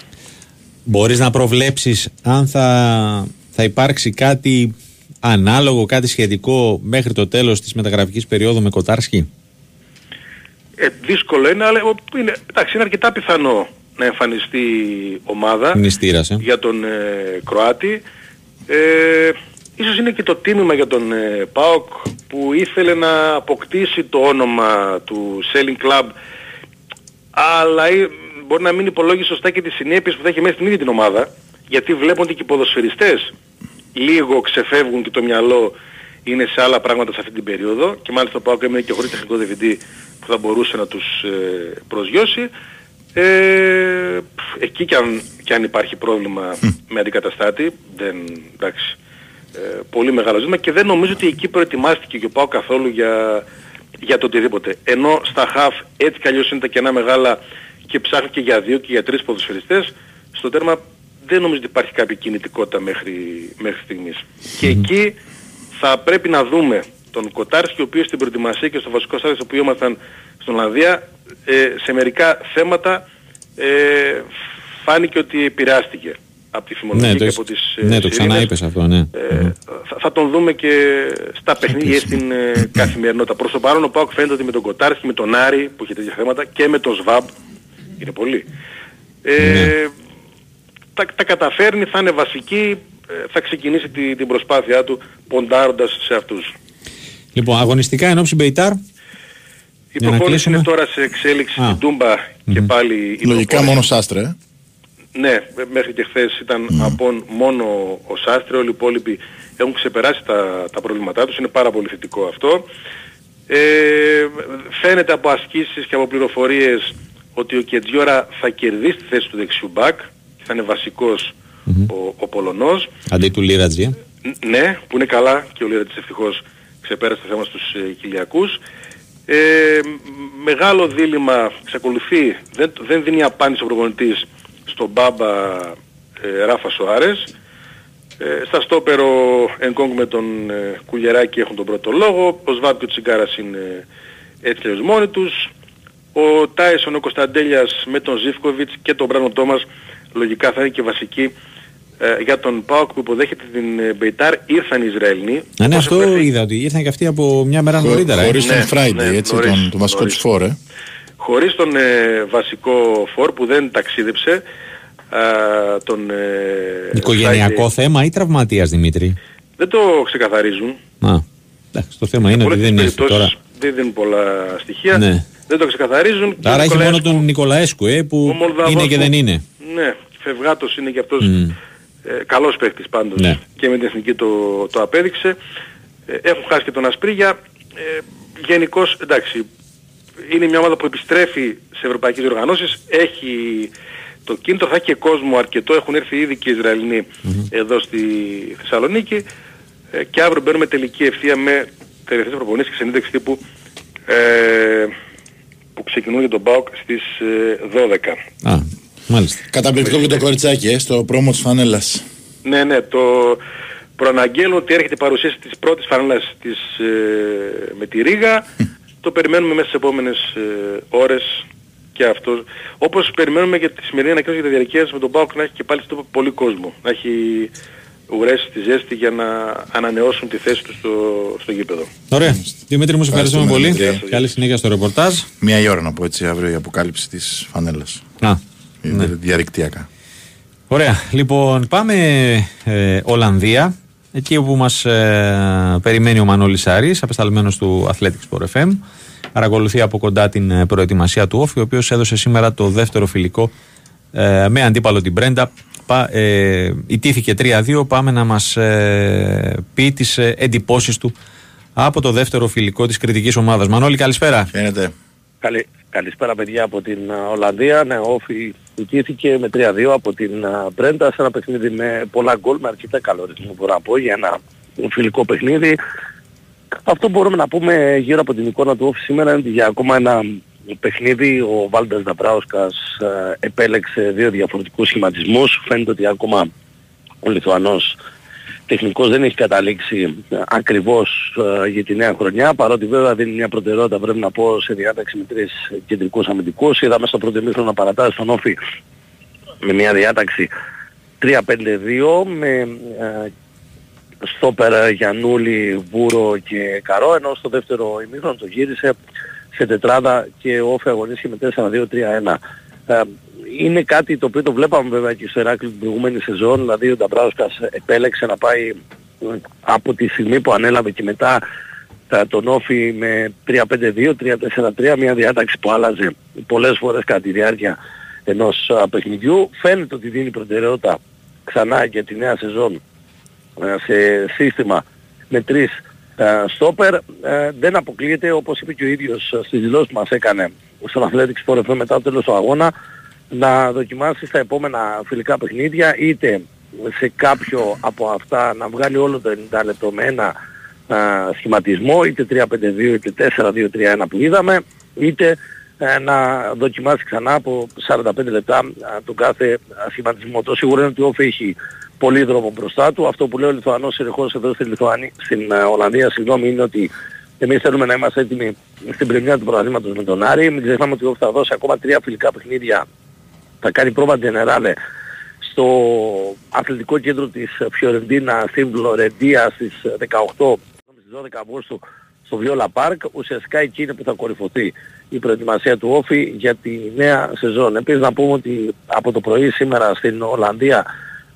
Μπορείς να προβλέψεις αν θα, θα υπάρξει κάτι ανάλογο, κάτι σχετικό μέχρι το τέλος της μεταγραφικής περίοδου με Κοτάρσκι; Ε, δύσκολο είναι, αλλά είναι, εντάξει, είναι αρκετά πιθανό να εμφανιστεί ομάδα ε. για τον ε, Κροάτη. Ε, ίσως είναι και το τίμημα για τον ε, ΠΑΟΚ που ήθελε να αποκτήσει το όνομα του Selling Club αλλά ε, μπορεί να μην υπολόγισε σωστά και τις συνέπειες που θα έχει μέσα στην ίδια την ομάδα γιατί βλέπουν ότι και οι ποδοσφαιριστές λίγο ξεφεύγουν και το μυαλό είναι σε άλλα πράγματα σε αυτή την περίοδο και μάλιστα ο ΠΑΟΚ έμεινε και χωρίς τεχνικό διευθυντή που θα μπορούσε να τους ε, προσγειώσει. Ε, εκεί κι αν, κι αν υπάρχει πρόβλημα με αντικαταστάτη, δεν, εντάξει, ε, πολύ μεγάλο ζήτημα και δεν νομίζω ότι εκεί προετοιμάστηκε και ο ΠΑΟΚ καθόλου για, για το οτιδήποτε. Ενώ στα χαφ έτσι κι αλλιώς είναι τα κενά μεγάλα και ψάχνει και για δύο και για τρεις ποδοσφαιριστές, στο τέρμα δεν νομίζω ότι υπάρχει κάποια κινητικότητα μέχρι, μέχρι στιγμής. Και εκεί θα πρέπει να δούμε τον Κοτάρσκι ο οποίος στην προετοιμασία και στο βασικό στάδιο που ήμασταν στην Ολλανδία ε, σε μερικά θέματα ε, φάνηκε ότι επηρεάστηκε από τη φημολογία ναι, και από τις ε, Ναι, το ξανά είπες αυτό, ναι. Ε, θα, θα, τον δούμε και στα παιχνίδια στην ε, καθημερινότητα. Προς το παρόν ο Πάουκ φαίνεται ότι με τον Κοτάρσκι, με τον Άρη που έχει τέτοια θέματα και με τον Σβάμπ, είναι πολύ, ε, ναι. τα, τα καταφέρνει, θα είναι βασική, ε, θα ξεκινήσει την, την προσπάθειά του ποντάροντας σε αυτούς. Λοιπόν, αγωνιστικά ενώψη Μπεϊτάρ. Η προπόνηση είναι τώρα σε εξέλιξη στην Τούμπα και πάλι η Λογικά μόνο Σάστρε. Ε. Ναι, μέχρι και χθες ήταν mm. από μόνο ο Σάστρε, όλοι οι υπόλοιποι έχουν ξεπεράσει τα, τα προβλήματά τους, είναι πάρα πολύ θετικό αυτό. Ε, φαίνεται από ασκήσεις και από πληροφορίες ότι ο Κεντζιόρα θα κερδίσει τη θέση του δεξιού μπακ, θα είναι βασικός ο, ο Πολωνός. Αντί του Λίρατζη. Ναι, που είναι καλά και ο Λίρατζης ευτυχώς ξεπέρασε το θέμα στους ε, Κυλιακούς. Ε, μεγάλο δίλημα εξακολουθεί, δεν, δεν δίνει απάντηση ο προπονητής στον Μπάμπα ε, Ράφα Σοάρες. Ε, στα στόπερο Ενκόγκ με τον ε, Κουλιεράκη έχουν τον πρώτο λόγο, ο Σβάπ και ο Τσιγκάρας είναι έτσι και μόνοι τους. Ο Τάισον, ο Κωνσταντέλιας με τον Ζίφκοβιτς και τον Μπράνο Τόμας λογικά θα είναι και βασική ε, για τον ΠΑΟΚ που υποδέχεται την ε, Μπεϊτάρ ήρθαν οι Ισραηλοί. Ναι, ναι, αυτό βρεθεί... είδα ότι ήρθαν και αυτοί από μια μέρα νωρίτερα. Χωρίς τον Friday, ναι, έτσι, νωρίς, τον, τον βασικό τους φόρ, ε. Χωρίς τον ε, βασικό φόρ που δεν ταξίδεψε, α, τον... Ε, Οικογενειακό Friday. θέμα ή τραυματίας Δημήτρη; Δεν το ξεκαθαρίζουν. Α, εντάξει, το θέμα είναι ότι δεν είναι τώρα. Δεν δίνουν πολλά στοιχεία. Ναι. Δεν το ξεκαθαρίζουν. Άρα έχει μόνο τον Νικολαέσκου, ε, που είναι και δεν είναι. Ναι, Φευγάτος είναι και αυτός mm. Ε, καλός παίκτης πάντως ναι. και με την εθνική το, το απέδειξε. Ε, έχουν χάσει και τον Ασπρίγια. Ε, γενικώς, εντάξει, είναι μια ομάδα που επιστρέφει σε ευρωπαϊκές οργανώσεις, έχει το κίνητρο, θα έχει και κόσμο αρκετό, έχουν έρθει ήδη και οι Ισραηλινοί mm-hmm. εδώ στη Θεσσαλονίκη ε, και αύριο μπαίνουμε τελική ευθεία με τελευταίες προπονήσεις και συνέντευξη τύπου ε, που ξεκινούν για τον ΠΑΟΚ στις 12. Ε, Α, Μάλιστα. Καταπληκτικό και το κοριτσάκι, ε, στο πρόμο της φανέλας. Ναι, ναι, το προαναγγέλω ότι έρχεται η παρουσίαση της πρώτης φανέλας της, ε, με τη Ρήγα. το περιμένουμε μέσα στις επόμενες ε, ώρες και αυτό. Όπως περιμένουμε και τη σημερινή ανακοίνωση για τα διαρκείας με τον ΠΑΟΚ να έχει και πάλι στο πολύ κόσμο. Να έχει ουρές τη ζέστη για να ανανεώσουν τη θέση του στο, στο γήπεδο. Ωραία. Δημήτρη μου, σε ευχαριστούμε πολύ. Καλή συνέχεια στο ρεπορτάζ. Μία η ώρα να πω έτσι αύριο η αποκάλυψη της φανέλας. Α, ναι. διαδικτυακά. Ωραία. Λοιπόν, πάμε ε, Ολλανδία. Εκεί όπου μας ε, περιμένει ο Μανώλης Άρης, απεσταλμένος του Athletics Sport FM. Παρακολουθεί από κοντά την ε, προετοιμασία του Όφη, ο οποίος έδωσε σήμερα το δεύτερο φιλικό ε, με αντίπαλο την Μπρέντα. Πα, ε, ιτήθηκε 3-2. Πάμε να μας ε, πει τις ε, εντυπώσεις του από το δεύτερο φιλικό της κριτικής ομάδας. Μανώλη, καλησπέρα. Φαίνεται. Καλη, καλησπέρα παιδιά από την Ολλανδία. Ναι, ο Όφη νικήθηκε με 3-2 από την Μπρέντα σε ένα παιχνίδι με πολλά γκολ, με αρκετά καλό ρυθμό μπορώ να πω για ένα φιλικό παιχνίδι. Αυτό μπορούμε να πούμε γύρω από την εικόνα του Όφη σήμερα είναι ότι για ακόμα ένα παιχνίδι ο Βάλτας Δαπράουσκας επέλεξε δύο διαφορετικούς σχηματισμούς. Φαίνεται ότι ακόμα ο Λιθουανός τεχνικός δεν έχει καταλήξει ε, ακριβώς ε, για τη νέα χρονιά, παρότι βέβαια δίνει μια προτεραιότητα πρέπει να πω σε διάταξη με τρεις κεντρικούς αμυντικούς. Είδαμε στο πρώτο μήχρονο να παρατάσεις στον Όφη με μια διάταξη 3-5-2 με ε, στόπερ Γιαννούλη, Βούρο και Καρό, ενώ στο δεύτερο ημίχρονο το γύρισε σε τετράδα και ο Όφη αγωνίστηκε με 4-2-3-1. Ε, είναι κάτι το οποίο το βλέπαμε βέβαια και στο Εράκλειο την προηγούμενη σεζόν, δηλαδή ο Νταμπράουσκας επέλεξε να πάει ε, από τη στιγμή που ανέλαβε και μετά τον Όφη με 3-5-2, 3-4-3, μια διάταξη που άλλαζε πολλές φορές κατά τη διάρκεια ενός παιχνιδιού. Φαίνεται ότι δίνει προτεραιότητα ξανά για τη νέα σεζόν σε σύστημα με τρεις στόπερ. Δεν αποκλείεται όπως είπε και ο ίδιος στις δηλώσεις που μας έκανε στον Athletics Sport μετά το τέλος του αγώνα να δοκιμάσει στα επόμενα φιλικά παιχνίδια είτε σε κάποιο από αυτά να βγάλει όλο το 90 λεπτό με ένα α, σχηματισμό είτε 3-5-2 είτε 4-2-3-1 που είδαμε είτε ε, να δοκιμάσει ξανά από 45 λεπτά τον κάθε σχηματισμό. Το σίγουρο είναι ότι ο Όφη έχει πολύ δρόμο μπροστά του. Αυτό που λέει ο Λιθουανός συνεχώς εδώ στην, Λιθουανία, στην ε, Ολλανδία συγγνώμη είναι ότι εμείς θέλουμε να είμαστε έτοιμοι στην πρεμιά του πρωταθλήματος με τον Άρη. Μην ξεχνάμε ότι ο Όφη θα δώσει ακόμα τρία φιλικά παιχνίδια. Θα κάνει πρόβα Τζενεράλε στο αθλητικό κέντρο της Φιωρεντίνα στην Φλωρεντία στις 18 στις 12 Αυγούστου στο Βιόλα Πάρκ. Ουσιαστικά εκεί είναι που θα κορυφωθεί η προετοιμασία του Όφη για τη νέα σεζόν. Επίσης να πούμε ότι από το πρωί σήμερα στην Ολλανδία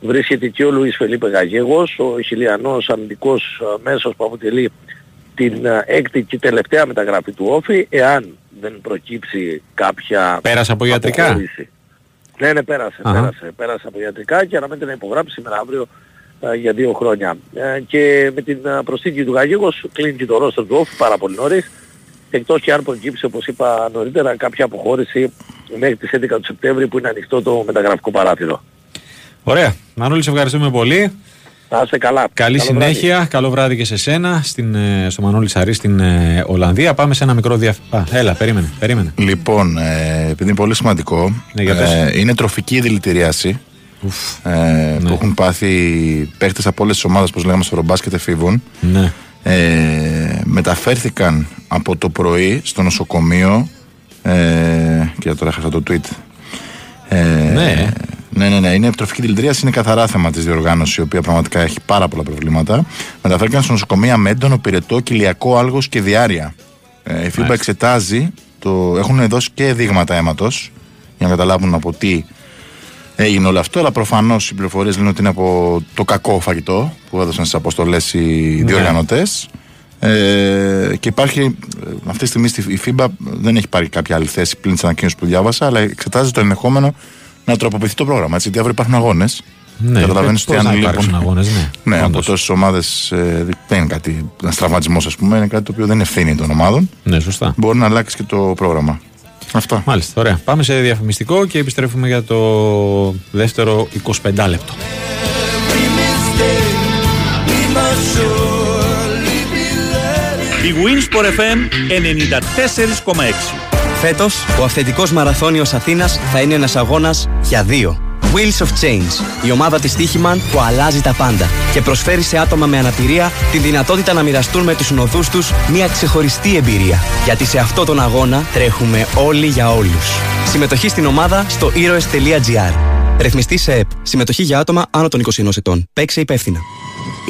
βρίσκεται και ο Λουίς Φελίπε Γαγέγος, ο Χιλιανός αμυντικός ε, μέσος που αποτελεί την ε, έκτη και τελευταία μεταγραφή του Όφη, εάν δεν προκύψει κάποια... Πέρασε από ιατρικά; Ναι, ναι, πέρασε, πέρασε, πέρασε από ιατρικά και αναμένεται να υπογράψει σήμερα αύριο ε, για δύο χρόνια. Ε, και με την ε, προσθήκη του Γαγίγος κλείνει και το ρόστο του Όφη πάρα πολύ νωρίς. Εκτός και αν προκύψει, όπως είπα νωρίτερα, κάποια αποχώρηση μέχρι τις 11 του Σεπτέμβρη που είναι ανοιχτό το μεταγραφικό παράθυρο. Ωραία. Μανούλη, σε ευχαριστούμε πολύ. Να είστε καλά. Καλή καλό συνέχεια. Βράδυ. Καλό βράδυ και σε σένα, στην, στο Μανώλη Σαρή στην ε, Ολλανδία. Πάμε σε ένα μικρό διαφορά. Έλα, περίμενε, περίμενε. Λοιπόν, ε, επειδή είναι πολύ σημαντικό, ναι, ε, είναι τροφική δηλητηρίαση ε, ναι. που έχουν πάθει παίχτες από όλες τις ομάδες όπως λέγαμε στο ρομπάσκετ εφήβων ναι. ε, μεταφέρθηκαν από το πρωί στο νοσοκομείο ε, και τώρα έχασα το tweet ε, ναι. Ναι, ναι, ναι. Είναι επιτροφική δηλητηρίαση, είναι καθαρά θέμα της διοργάνωσης, η οποία πραγματικά έχει πάρα πολλά προβλήματα. Μεταφέρθηκαν στο νοσοκομείο με έντονο πυρετό, κοιλιακό άλγος και διάρκεια. Ε, η ΦΥΜΠΑ εξετάζει, το, έχουν δώσει και δείγματα αίματος για να καταλάβουν από τι έγινε όλο αυτό, αλλά προφανώς οι πληροφορίες λένε ότι είναι από το κακό φαγητό που έδωσαν στις αποστολές οι ναι. διοργανωτές. Ε, και υπάρχει ε, αυτή τη στιγμή η FIBA δεν έχει πάρει κάποια άλλη θέση πλην της ανακοίνωσης που διάβασα, αλλά εξετάζει το ενδεχόμενο να τροποποιηθεί το πρόγραμμα. Έτσι, γιατί αύριο υπάρχουν αγώνες. Ναι, Καταλαβαίνεις ότι αν λοιπόν. Αγώνες, ναι, ναι από τόσες ομάδες ε, δεν είναι κάτι. Ένας τραυματισμός, ας πούμε, είναι κάτι το οποίο δεν είναι ευθύνη των ομάδων. Ναι, σωστά. Μπορεί να αλλάξει και το πρόγραμμα. Αυτά. Μάλιστα, ωραία. Πάμε σε διαφημιστικό και επιστρέφουμε για το δεύτερο 25 λεπτό. Η Winsport FM 94,6 Φέτος, ο αυθεντικός μαραθώνιος Αθήνας θα είναι ένας αγώνας για δύο. Wheels of Change, η ομάδα της Τύχημαν που αλλάζει τα πάντα και προσφέρει σε άτομα με αναπηρία τη δυνατότητα να μοιραστούν με τους νοδούς τους μια ξεχωριστή εμπειρία. Γιατί σε αυτό τον αγώνα τρέχουμε όλοι για όλους. Συμμετοχή στην ομάδα στο heroes.gr Ρυθμιστή σε ΕΠ. Συμμετοχή για άτομα άνω των 21 ετών. Παίξε υπεύθυνα.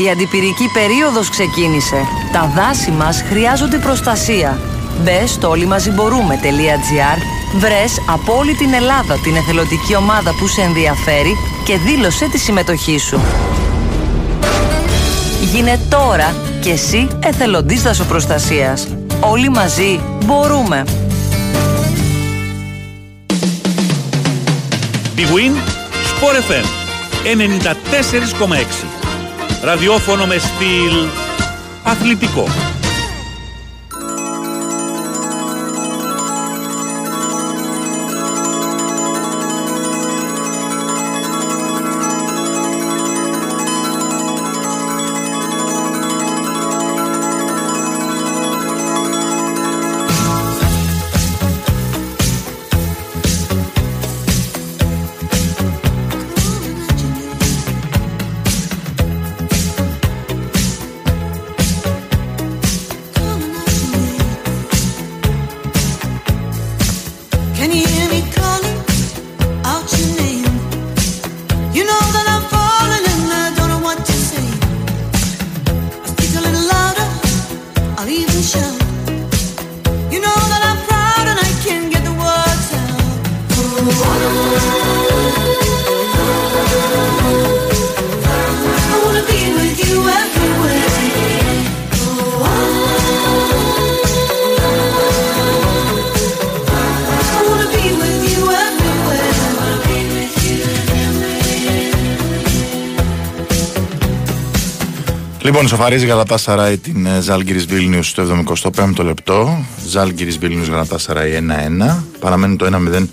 Η αντιπυρική περίοδος ξεκίνησε. Τα δάση μας χρειάζονται προστασία. Μπε στο όλοιμαζιμπορούμε.gr Βρες από όλη την Ελλάδα την εθελοντική ομάδα που σε ενδιαφέρει και δήλωσε τη συμμετοχή σου. Γίνε τώρα και εσύ εθελοντής δασοπροστασίας. Όλοι μαζί μπορούμε. Big Win, Sport FM, 94,6. Ραδιόφωνο με στυλ αθλητικό. Λοιπόν, σοφαρίζει Γαλατά Σαράι την Ζάλγκυρης Βίλνιους στο 75ο λεπτό. Ζάλγκυρης Βίλνιους Γαλατά Σαράι 1-1. Παραμένει το 1-0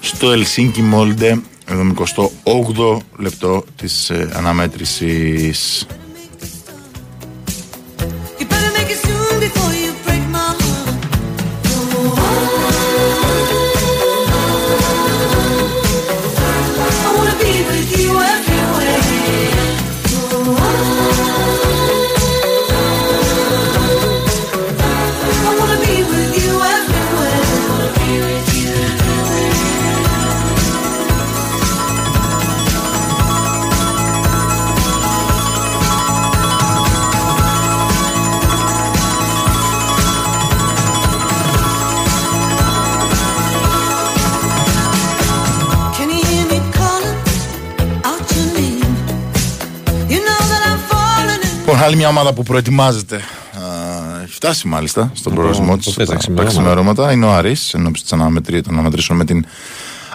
στο Ελσίνκι Μόλντε 78ο λεπτό της ε, άλλη μια ομάδα που προετοιμάζεται. Έχει φτάσει μάλιστα στον προορισμό της τα ξημερώματα. Είναι ο Άρης, ενώπιση της αναμετρήσεων με την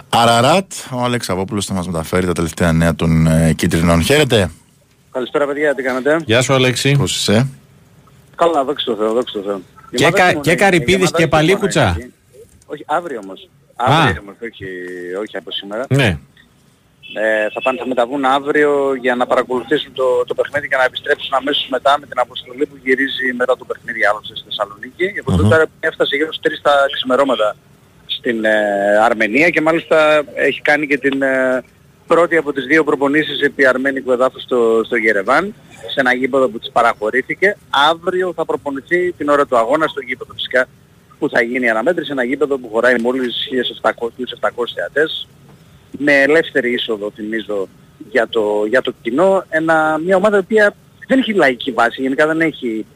Αραράτ. Ο Άλεξ Αβόπουλος θα μας μεταφέρει τα τελευταία νέα των ε, κίτρινων. Χαίρετε. Καλησπέρα, παιδιά, τι κάνετε; Γεια σου, Αλέξη. Πώς είσαι; Καλά, δόξα τω Θεώ, δόξα τω Θεώ. Και, κα, και καρυπίδη και παλίκουτσα. Όχι, αύριο όμως. Αύριο όμως, όχι, όχι από σήμερα. Ναι. Ε, θα πάνε θα μεταβούν αύριο για να παρακολουθήσουν το, το παιχνίδι και να επιστρέψουν αμέσως μετά με την αποστολή που γυρίζει μετά το παιχνίδι άλλωστε στη Θεσσαλονίκη. Η αποστολή mm-hmm. έφτασε γύρω στις 3 τα ξημερώματα στην ε, Αρμενία και μάλιστα έχει κάνει και την ε, πρώτη από τις δύο προπονήσεις επί αρμένικου εδάφους στο, στο Γερεβάν σε ένα γήπεδο που της παραχωρήθηκε. Αύριο θα προπονηθεί την ώρα του αγώνα στο γήπεδο φυσικά που θα γίνει η αναμέτρηση, ένα γήπεδο που χωράει μόλις 1.700 θεατές με ελεύθερη είσοδο θυμίζω για το, για το κοινό. Ένα, μια ομάδα η οποία δεν έχει λαϊκή βάση, γενικά δεν έχει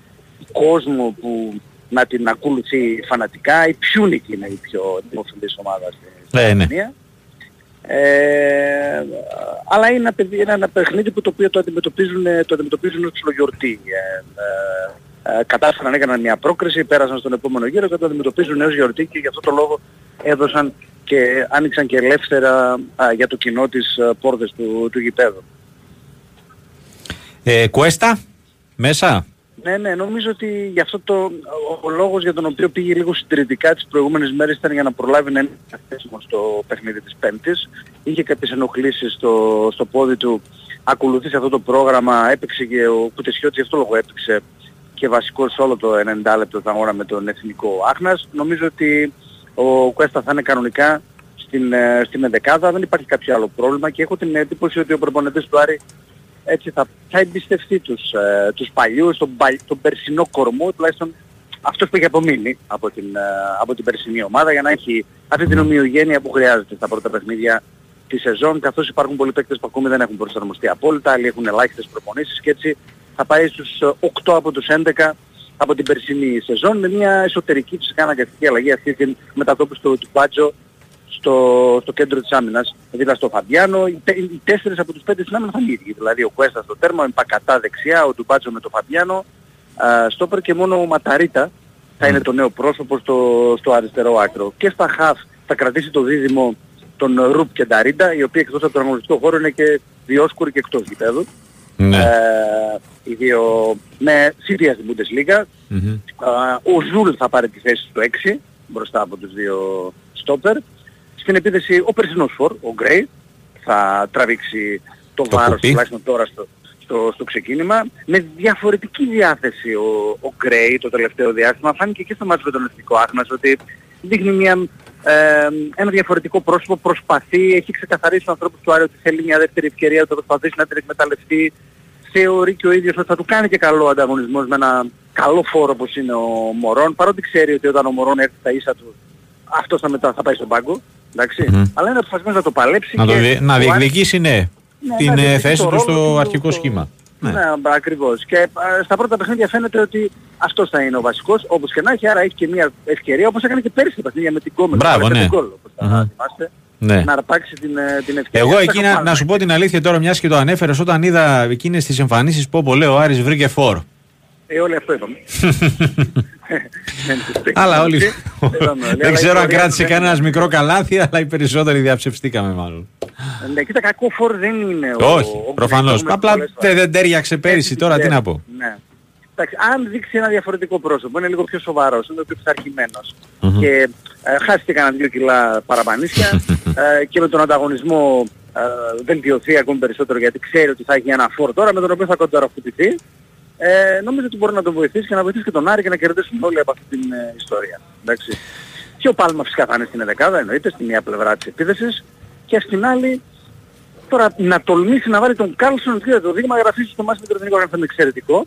κόσμο που να την ακολουθεί φανατικά. Η Πιούνικ είναι η πιο δημοφιλής ομάδα στην ε, ναι. Ε, αλλά είναι ένα, ένα παιχνίδι που το οποίο το αντιμετωπίζουν, το αντιμετωπίζουν ως ψιλογιορτή. Ε, ε, ε, κατάφεραν, έκαναν μια πρόκριση, πέρασαν στον επόμενο γύρο και το αντιμετωπίζουν ως γιορτή και γι' αυτό το λόγο έδωσαν και άνοιξαν και ελεύθερα για το κοινό τις α, πόρτες του, του γηπέδου. Ε, Κουέστα, μέσα; Ναι, ναι, νομίζω ότι γι' αυτό το, ο, ο λόγος για τον οποίο πήγε λίγο συντηρητικά τις προηγούμενες μέρες ήταν για να προλάβει να είναι θέσιμο στο παιχνίδι της Πέμπτης. Είχε κάποιες ενοχλήσεις στο, στο πόδι του, ακολουθήσει αυτό το πρόγραμμα, έπαιξε και ο Κουτεσιώτης, γι' αυτό λόγο έπαιξε και βασικό σε όλο το 90 λεπτό αγώνα με τον Εθνικό Άχνας. Νομίζω ότι ο Κουέστα θα είναι κανονικά στην, ε, στην ενδεκάδα, δεν υπάρχει κάποιο άλλο πρόβλημα και έχω την εντύπωση ότι ο προπονητής του Άρη έτσι θα, θα εμπιστευτεί τους, ε, τους παλιούς, τον, τον περσινό κορμό, τουλάχιστον αυτός που έχει απομείνει από την, ε, από την περσινή ομάδα για να έχει αυτή την ομοιογένεια που χρειάζεται στα πρώτα παιχνίδια τη σεζόν, καθώς υπάρχουν πολλοί παίκτες που ακόμη δεν έχουν προσαρμοστεί απόλυτα, άλλοι έχουν ελάχιστες προπονήσεις και έτσι θα πάει στους 8 από τους 11 από την περσινή σεζόν με μια εσωτερική φυσικά αναγκαστική αλλαγή αυτή την μετατόπιση του, του Μπάτζο στο, στο κέντρο της άμυνας, δηλαδή στο Φαμπιάνο, οι, οι τέσσερις από τους πέντε στην άμυνα θα είναι ίδιοι. Δηλαδή ο Κουέστα στο τέρμα, ο Μπακατά δεξιά, ο Ντουμπάτζο με το Φαμπιάνο, στόπερ και μόνο ο Ματαρίτα θα είναι το νέο πρόσωπο στο, στο αριστερό άκρο. Και στα χαφ θα κρατήσει το δίδυμο των Ρουπ και Νταρίντα, οι οποίοι εκτός από τον αγωνιστικό χώρο είναι και διόσκουροι και εκτός γηπέδου. Ναι. Ε, οι δύο μεσαία στην Bundesliga. Mm-hmm. ο Ζουλ θα πάρει τη θέση στο 6 μπροστά από τους δύο στόπερ. Στην επίθεση ο περσινός φορ, ο Γκρέι, θα τραβήξει το, το βάρος τουλάχιστον τώρα στο, στο, στο ξεκίνημα. Με διαφορετική διάθεση ο, ο Γκρέι το τελευταίο διάστημα. Φάνηκε και στο μάτι με τον Εθνικό Άθνας ότι δείχνει μια, ε, ένα διαφορετικό πρόσωπο, προσπαθεί, έχει ξεκαθαρίσει τον ανθρώπους του Άρη ότι θέλει μια δεύτερη ευκαιρία, ότι θα προσπαθήσει να την εκμεταλλευτεί, θεωρεί και ο ίδιος ότι θα του κάνει και καλό ανταγωνισμός με ένα καλό φόρο όπως είναι ο Μωρόν, παρότι ξέρει ότι όταν ο Μωρόν έρθει στα ίσα του, αυτός θα μετά θα πάει στον πάγκο, εντάξει, mm. αλλά είναι αποφασισμένος να το παλέψει. Να, το δι... να διεκδικήσει, ναι, ναι την ναι, θέση του στο αρχικό σχήμα. Ναι, ναι ακριβώς. Και ε, στα πρώτα παιχνίδια φαίνεται ότι αυτός θα είναι ο βασικός, όπως και να έχει, άρα έχει και μια ευκαιρία, όπως έκανε και πέρσι τα παιχνίδια με την Κόμεν. Μπράβο, ναι. Γκολ, όπως mm-hmm ναι. να αρπάξει την, ε, την ευκαιρία. Εγώ εκεί να, να, σου πω την αλήθεια τώρα, μιας και το ανέφερες, όταν είδα εκείνες τις εμφανίσεις που λέω ο Άρης βρήκε φόρ. Ε, όλοι αυτό είπαμε. αλλά όλοι. Δεν ξέρω αν κράτησε κανένας μικρό καλάθι, αλλά οι περισσότεροι διαψευστήκαμε μάλλον. Ναι, κοίτα, κακό φόρ δεν είναι. ο- Όχι, ο προφανώς. Γκρίστο με Απλά πολλές δεν δεν τέριαξε πέρυσι Έτσι, τώρα, τι ναι. να πω. Ναι. Εντάξει, αν δείξει ένα διαφορετικό πρόσωπο, είναι λίγο πιο σοβαρός, είναι πιο πειθαρχημένος Μμμ. και ε, χάστηκε κανένα δύο κιλά παραπανίσια ε, και με τον ανταγωνισμό ε, βελτιωθεί ακόμη περισσότερο γιατί ξέρει ότι θα έχει ένα φόρ τώρα με τον οποίο θα κονταραφουτηθεί ε, νομίζω ότι μπορεί να τον βοηθήσει και να βοηθήσει και τον Άρη και να κερδίσουν όλοι από αυτή την ε, ιστορία. Εντάξει. Και ο Πάλμα φυσικά θα είναι στην δεκάδα, εννοείται, στη μία πλευρά της επίθεσης και στην άλλη τώρα να τολμήσει να βάλει τον Κάλσον, δείτε, το δείγμα γραφής στο μάτι με τον εθνικό είναι εξαιρετικό.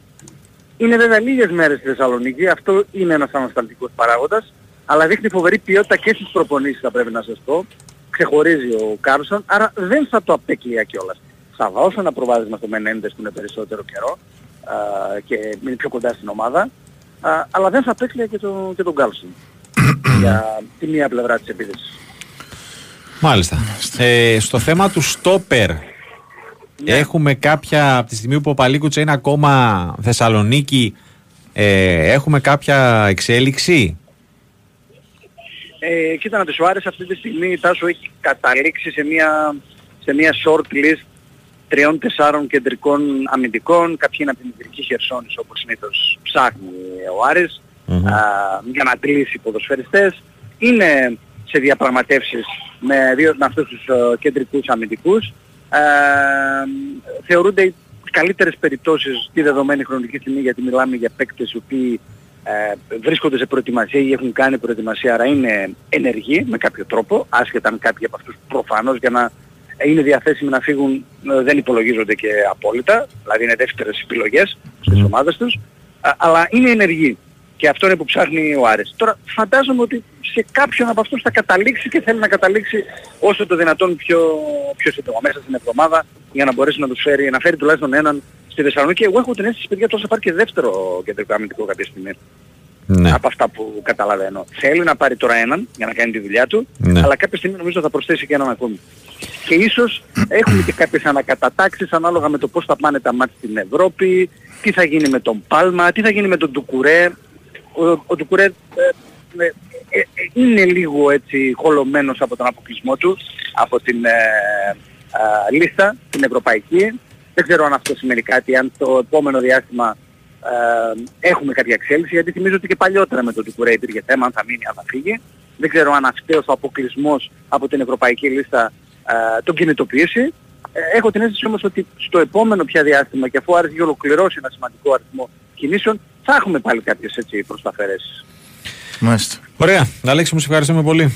Είναι βέβαια λίγες μέρες στη Θεσσαλονίκη, αυτό είναι ένας ανασταλτικός παράγοντας, αλλά δείχνει φοβερή ποιότητα και στις προπονήσεις θα πρέπει να σας πω. Ξεχωρίζει ο Κάρλσον, άρα δεν θα το απέκλεια κιόλας. Θα δώσω ένα προβάδισμα στο Μενέντες που είναι περισσότερο καιρό α, και είναι πιο κοντά στην ομάδα, α, αλλά δεν θα απέκλεια και, το, και τον Κάρλσον για τη μία πλευρά της επίθεσης. Μάλιστα. Ε, στο θέμα του στόπερ, Ναι. έχουμε κάποια, από τη στιγμή που ο Παλίκουτσα είναι ακόμα Θεσσαλονίκη, ε, έχουμε κάποια εξέλιξη; Ε, κοίτα να σου άρεσε αυτή τη στιγμή η Τάσο έχει καταλήξει σε μια, σε μια short list τριών-τεσσάρων κεντρικών αμυντικών. Κάποιοι είναι από την Ιδρική Χερσόνης όπως συνήθως ψάχνει ο αρης Μμμ. α, για να κλείσει ποδοσφαιριστές. Είναι σε διαπραγματεύσεις με, δύο, με αυτούς τους ε, κεντρικούς αμυντικούς. Ε, θεωρούνται οι καλύτερες περιπτώσεις τη δεδομένη χρονική στιγμή γιατί μιλάμε για παίκτες οι οποίοι ε, βρίσκονται σε προετοιμασία ή έχουν κάνει προετοιμασία, άρα είναι ενεργοί με κάποιο τρόπο, άσχετα αν κάποιοι από αυτούς προφανώς για να είναι διαθέσιμοι να φύγουν ε, δεν υπολογίζονται και απόλυτα, δηλαδή είναι δεύτερες επιλογές στις ομάδες τους, α, αλλά είναι ενεργοί. Και αυτό είναι που ψάχνει ο Άρης. Τώρα φαντάζομαι ότι σε κάποιον από αυτούς θα καταλήξει και θέλει να καταλήξει όσο το δυνατόν πιο, πιο σύντομα μέσα στην εβδομάδα για να μπορέσει να τους φέρει, να φέρει τουλάχιστον έναν στη Θεσσαλονίκη. Εγώ έχω την αίσθηση παιδιά τόσο θα πάρει και δεύτερο κεντρικό αμυντικό κάποια στιγμή Ναι. από αυτά που καταλαβαίνω. Θέλει να πάρει τώρα έναν για να κάνει τη δουλειά του, Ναι. αλλά κάποια στιγμή νομίζω θα προσθέσει και έναν ακόμη. Και ίσως έχουμε και κάποιες ανακατατάξεις ανάλογα με το πώς θα πάνε τα μάτια στην Ευρώπη, τι θα γίνει με τον Πάλμα, τι θα γίνει με τον Ντουκουρέ. Ο, ο Ντουκουρέ ε, ε, ε, ε, είναι λίγο έτσι χολωμένος από τον αποκλεισμό του, από την ε, ε, λίστα, την ευρωπαϊκή. Δεν ξέρω αν αυτό σημαίνει κάτι, αν το επόμενο διάστημα ε, έχουμε κάποια εξέλιξη, γιατί θυμίζω ότι και παλιότερα με τον Τουκουρέ υπήρχε θέμα, αν θα μείνει, αν θα φύγει. Δεν ξέρω αν αυτός ο αποκλεισμός από την ευρωπαϊκή λίστα ε, τον κινητοποιήσει. Ε, έχω την αίσθηση όμως ότι στο επόμενο πια διάστημα και αφού άρχισε ολοκληρώσει ένα σημαντικό αριθμό κινήσεων, θα έχουμε πάλι κάποιες έτσι προσταφαιρέσεις. Μάλιστα. Ωραία. Αλέξη μου, σε ευχαριστούμε πολύ.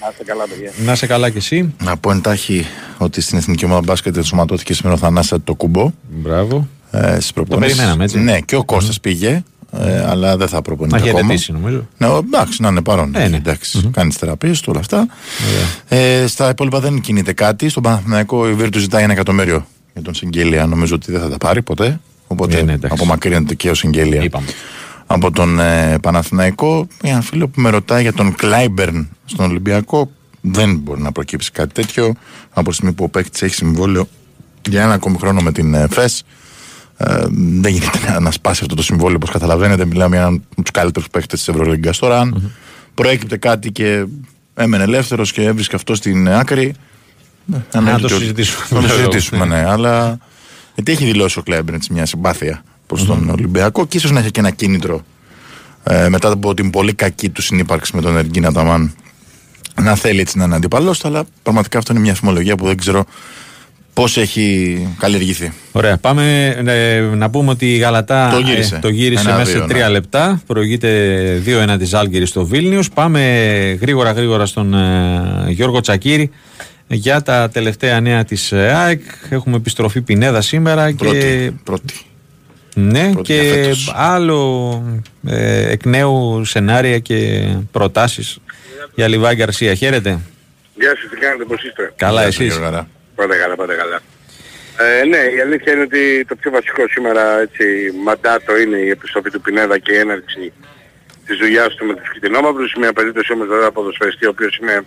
Να είστε καλά παιδιά. Να είσαι καλά κι εσύ. Να πω εντάχει ότι στην εθνική ομάδα μπάσκετ ενσωματώθηκε σήμερα ο Θανάσης το κουμπό. Μπράβο. Ε, στις προπονήσεις. περιμέναμε, έτσι. Ναι, και ο Κώστας πήγε, ε, αλλά δεν θα Να προπονείται έχει ακόμα. αιτήσει νομίζω. Ναι, ο- εντάξει, να είναι παρόν. Ε, ναι. εντάξει, κάνει τις θεραπείες του, όλα αυτά. Ε, στα υπόλοιπα δεν κινείται κάτι. Στον Παναθηναϊκό η Βίρτου ζητάει ένα εκατομμύριο για τον Συγγέλια. Νομίζω ότι δεν θα τα πάρει ποτέ. Οπότε Ε, ναι, εντάξει. απομακρύνεται και ο Συγγέλια Είπαμε. από τον ε, Παναθηναϊκό. Ένα φίλο που με ρωτάει για τον Κλάιμπερν στον Ολυμπιακό. Δεν μπορεί να προκύψει κάτι τέτοιο. Από τη στιγμή που ο παίκτης έχει συμβόλαιο για ένα ακόμη χρόνο με την ε, ΦΕΣ. Ε, δεν γίνεται να, να σπάσει αυτό το συμβόλαιο όπως καταλαβαίνετε. Μιλάμε για έναν από τους καλύτερους παίκτες της Ευρωλίγκας. Τώρα, αν προέκυπτε κάτι και έμενε ελεύθερος και έβρισκε αυτό στην άκρη. ναι, Να ανέχεται το ότι- συζητήσουμε. Να το συζητήσουμε, ναι. Αλλά γιατί έχει δηλώσει ο Κλέμπερντ μια συμπάθεια προς τον Ολυμπιακό και ίσως να έχει και ένα κίνητρο ε, μετά από την πολύ κακή του συνύπαρξη με τον Εργίνα Ταμάν να θέλει έτσι να είναι αντιπαλός του, αλλά πραγματικά αυτό είναι μια φημολογία που δεν ξέρω πώς έχει καλλιεργηθεί. Ωραία. Πάμε ε, να πούμε ότι η Γαλατά Το γύρισε. ε, το γύρισε Ένα μέσα σε δύο, τρία ναι. λεπτά. Προηγείται 2-1 της Άλγηρη στο Βίλνιους. Πάμε γρήγορα γρήγορα στον ε, Γιώργο Τσακύρη για τα τελευταία νέα της ΑΕΚ. Έχουμε επιστροφή Πινέδα σήμερα και. Πρώτη. πρώτη. Ναι, πρώτη για και φέτος. άλλο ε, εκ νέου σενάρια και προτάσεις για Λιβάη Γκαρσία. Χαίρετε. Γεια σας, τι κάνετε, πώς είστε; Καλά Γεια σου, εσείς. Γιώργο Γαρά. Πάντα καλά, πάντα καλά. Ε, ναι, η αλήθεια είναι ότι το πιο βασικό σήμερα έτσι, μαντάτο είναι η επιστροφή του Πινέδα και η έναρξη της δουλειάς του με τους Κιτινόμαυρους. Μια περίπτωση όμως βέβαια ποδοσφαιριστή ο οποίος είναι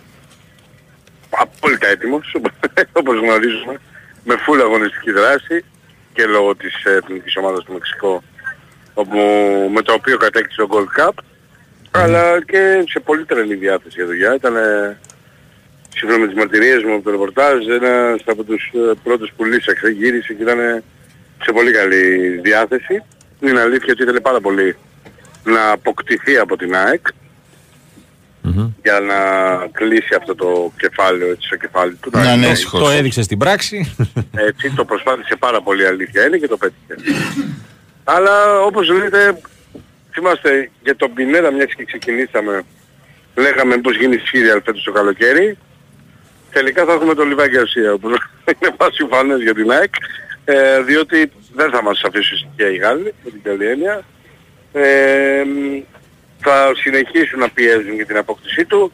απόλυτα έτοιμος, όπως γνωρίζουμε, με φούλα αγωνιστική δράση και λόγω της ε, εθνικής ομάδας του Μεξικό όπου, με το οποίο κατέκτησε το Gold Cup αλλά και σε πολύ τρελή διάθεση για δουλειά. Ήταν σύμφωνα με τις μαρτυρίες μου από το ρεπορτάζ, ένας από τους ε, πρώτους που λύσαξε, γύρισε και ήταν σε πολύ καλή διάθεση. Είναι αλήθεια ότι ήθελε πάρα πολύ να αποκτηθεί από την ΑΕΚ για να κλείσει αυτό το κεφάλαιο έτσι στο κεφάλι του. Ναι, Να- ναι, το έδειξε στην πράξη. έτσι, το προσπάθησε πάρα πολύ αλήθεια είναι και το πέτυχε. Αλλά όπως λέτε, θυμάστε για τον Πινέδα μιας και ξεκινήσαμε, λέγαμε πως γίνει σύριαλ φέτος το καλοκαίρι. Τελικά θα έχουμε τον Λιβάκη Αρσία, που είναι πάση φανές για την ΑΕΚ, ε, διότι δεν θα μας αφήσουν στοιχεία οι Γάλλοι, με την καλή έννοια. Ε, μ, θα συνεχίσουν να πιέζουν για την απόκτησή του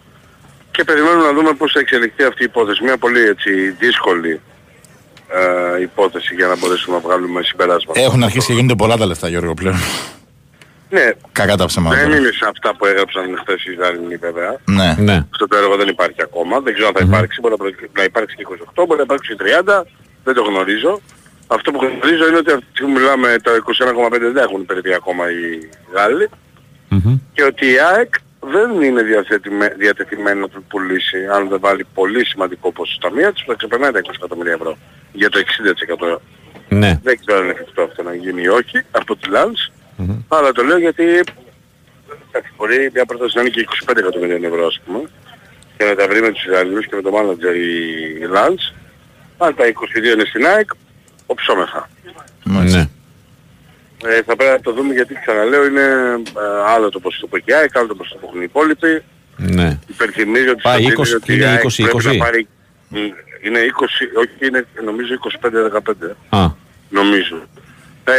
και περιμένουμε να δούμε πώς θα εξελιχθεί αυτή η υπόθεση. Μια πολύ έτσι δύσκολη ε, υπόθεση για να μπορέσουμε να βγάλουμε συμπεράσματα. Έχουν αρχίσει και γίνονται πολλά τα λεφτά, Γιώργο, πλέον. Ναι, Κακά τα ψέματα. δεν είναι σε αυτά που έγραψαν χθες οι Ισραηλινοί βέβαια. Ναι. ναι. Αυτό το έργο δεν υπάρχει ακόμα. Δεν ξέρω αν θα υπάρξει. Μπορεί να προ- να υπάρξει και 28, μπορεί να υπάρξει και 30. Δεν το γνωρίζω. Αυτό που γνωρίζω είναι ότι αυτή τη στιγμή μιλάμε τα 21,5 δεν έχουν υπηρετεί ακόμα οι Γάλλοι και ότι η ΑΕΚ δεν είναι διαθετημέ- διατεθειμένη να του πουλήσει αν δεν βάλει πολύ σημαντικό ποσοστό ταμεία της που θα ξεπερνάει τα 20 εκατομμύρια ευρώ για το 60%. Ναι. Δεν ξέρω αν είναι εφικτό αυτό να γίνει ή όχι από τη Lance. Αλλά το λέω γιατί εντάξει, μπορεί μια πρόταση να είναι και 25 εκατομμύρια ευρώ ας πούμε και να τα βρει με τους Ισραηλινούς και με το manager η Lance. Αν τα 22 είναι στην ΑΕΚ, οψόμεθα. Ναι. Ε, θα πρέπει να το δούμε γιατί ξαναλέω είναι ε, άλλο το ποσοστό που έχει η ΑΕΚ, άλλο το ποσοστό που έχουν οι υπόλοιποι. Ναι. Υπενθυμίζω ότι Πάει στο 20, τέλος ότι η είναι ΑΕΚ 20, πρέπει 20. να πάρει... Μ, Είναι 20, όχι είναι νομίζω 25-15 Α, νομίζω. Ε,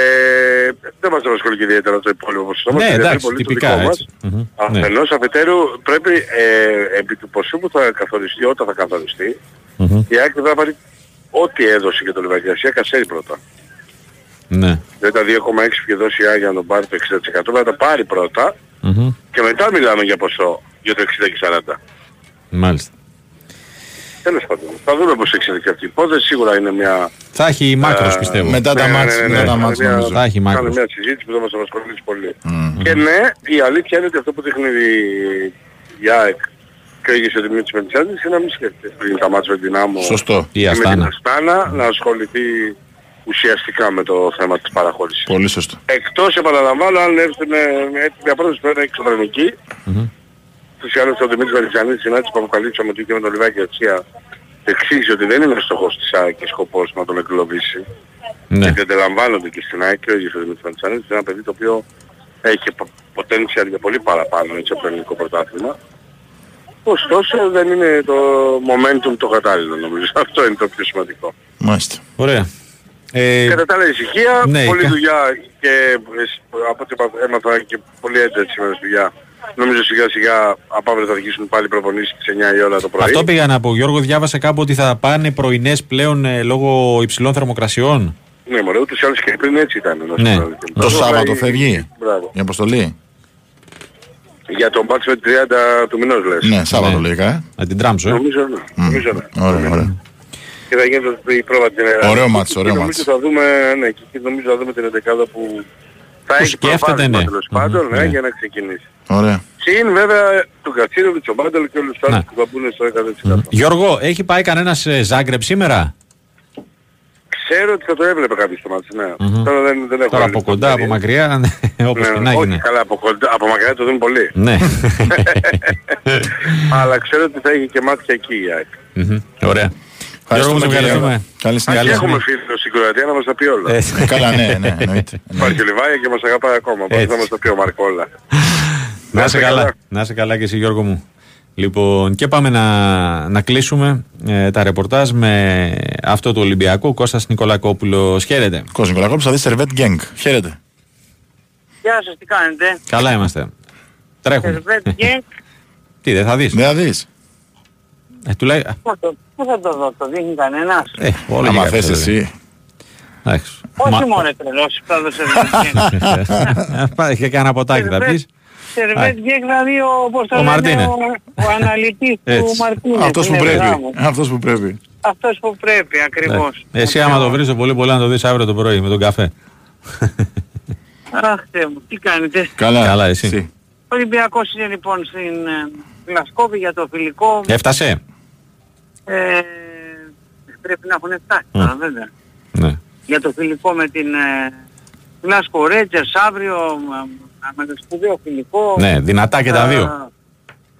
δεν μας απασχολεί και ιδιαίτερα το υπόλοιπο ποσοστό. μας ναι, ενδιαφέρει εντάξει, πολύ το τυπικά δικό μας. έτσι. Μμμ, ναι. Αφενός αφετέρου πρέπει ε, επί του ποσού που θα καθοριστεί όταν θα καθοριστεί Μμμ. η ΑΕΚ θα πάρει ό,τι έδωσε για το Λιβαγιασία κασέρι πρώτα. Ναι. Δεν τα 2,6 που είχε δώσει η ΑΕΚ για να τον πάρει το 60% θα τα πάρει πρώτα Μμμ. και μετά μιλάμε για ποσό για το 60 και 40. Μάλιστα. Τέλος πάντων. Θα δούμε πώς εξελιχθεί αυτή η υπόθεση. Σίγουρα είναι μια... Θα έχει μάκρος ε, πιστεύω. Μετά τα ναι, μάτς, ναι, ναι, μετά ναι. τα Θα μάτς είναι μια- νομίζω. Θα έχει Κάνε μάκρος. μια συζήτηση που θα μας απασχολήσει πολύ. Και ναι, η αλήθεια είναι ότι αυτό που δείχνει η, η ΑΕΚ και ο ίδιος ο Δημήτρης Μελισσάντης είναι να μην σκέφτεται πριν τα μάτια με την Άμμο Σωστό. Η και με την Αστάνα. Αστάνα να ασχοληθεί ουσιαστικά με το θέμα της παραχώρησης. Πολύ σωστό. Εκτός επαναλαμβάνω αν έρθουν με μια πρόταση που είναι εξωφρενική τους άλλους ο Δημήτρης Βαριζανής συνάντηση που αποκαλύψαμε ότι είχε με τον Λιβάκη Ατσία εξήγησε ότι δεν είναι στόχος της ΑΕΚ και σκοπός να τον εγκλωβίσει. Ναι. Γιατί αντιλαμβάνονται και στην ΑΕΚ και ο ίδιος ο Δημήτρης Βαριζανής είναι ένα παιδί το οποίο έχει πο- potential για πολύ παραπάνω έτσι, από το ελληνικό πρωτάθλημα. Ωστόσο δεν είναι το momentum το κατάλληλο νομίζω. Αυτό είναι το πιο σημαντικό. Μάλιστα. Ωραία. Ε, Κατά τα άλλα ησυχία, ναι, πολλή κα- δουλειά και ε, από ό,τι είπα- έμαθα και πολύ ένταση σήμερα στη δουλειά. Νομίζω σιγά σιγά από αύριο θα αρχίσουν πάλι προπονήσεις στις 9 η ώρα το πρωί. αυτό πήγα να πω. Γιώργο, διάβασε κάπου ότι θα πάνε πρωινές πλέον ε, λόγω υψηλών θερμοκρασιών. Ναι, μωρέ, ούτως ή άλλως και πριν έτσι ήταν. να σου Ναι. πω αλήθεια. Το Εδώ Σάββατο πάει- φεύγει Μπράβο. η αποστολή; Για τον μπάτς με την 30 του μηνός λες. Ναι, Σάββατο Ναι. λογικά. ε. Να την τραμψω, ε. Νομίζω ναι. Νομίζω ναι. Ωραία, ωραία. Και θα γίνει το- η πρόβα την Ελλάδα. Ωραίο μάτς, ωραίο Και μάτς. Νομίζω θα δούμε, ναι, και εκεί νομίζω θα δούμε την 11 που θα Που έχεις σκέφτεται, προβάδισμα ναι. τέλος πάντων, Μμμ, ναι, ναι. για να ξεκινήσεις. Ωραία. Συν βέβαια του Κατσίροβιτ, ο Μπάντελ και όλους τους άλλους Ναι. που θα μπουν στο 100%. Γιώργο, έχει πάει κανένας ε, Ζάγκρεπ σήμερα; Ξέρω ότι θα το έβλεπε κάποιος το μάτς, ναι. Τώρα δεν, δεν έχω Τώρα άλλη από κοντά, από πληροφορία. μακριά, όπως Ναι, και να όχι γίνει. καλά, από, κοντά, από μακριά το δίνουν πολύ. Ναι. Αλλά ξέρω ότι θα έχει και μάτια εκεί η ΑΕΚ. Μμμ, Ωραία. Γιώργο, Ευχαριστούμε σε κύριε ευχαριστούμε. Γιώργο. Καλή Αν συνέχεια. και έχουμε φίλο στην Κροατία να μας τα πει όλα. Ε, Ε, Καλά, ναι, ναι, εννοείται. Υπάρχει ο Λιβάια και μας αγαπάει ακόμα. Πώς Έτσι. θα μας τα πει ο Μαρκόλα. Να είσαι είστε καλά. καλά. Να είσαι καλά και εσύ Γιώργο μου. Λοιπόν, και πάμε να, να κλείσουμε ε, τα ρεπορτάζ με αυτό το Ολυμπιακό. Κώστας Νικολακόπουλος. Χαίρετε. Κώστας Νικολακόπουλος θα δεις Σερβέτ Γκένγκ. Χαίρετε. Γεια σας, τι κάνετε; Καλά είμαστε. Τρέχουμε. Σερβέτ Γκένκ, Τι, δεν θα δεις; Δεν θα δεις. Ε, τουλάχιστον... πού θα το- πού θα το δω, το δείχνει κανένας; Ε, όλα Άμα και θες κάποια, εσύ. Εντάξει. Όχι Μα- μόνο τρελός, που θα δω Σερβέτ Γκένκ. Πάει και κανένα ποτάκι θα πεις. Σερβέτ Γκένκ δηλαδή ο, πώς το Ο λένε, Μαρτίνε. ο, ο αναλυτής του Έτσι. Μαρτίνε. Αυτός που πρέπει. Αυτός που πρέπει. Αυτός που πρέπει, ακριβώς. Ναι. Εσύ άμα το βρεις το πολύ πολύ να το δεις αύριο το πρωί με τον καφέ. Αχ, Θεέ μου, τι κάνετε; Καλά. Καλά, εσύ. Ο Ολυμπιακός είναι λοιπόν στην ε, Γλασκόβη για το φιλικό. Έφτασε. Ε, πρέπει να έχουν φτάσει τώρα βέβαια. Ναι. Για το φιλικό με την ε, Glasgow Rangers αύριο, ε, με το σπουδαίο φιλικό. Ναι, δυνατά και τα δύο.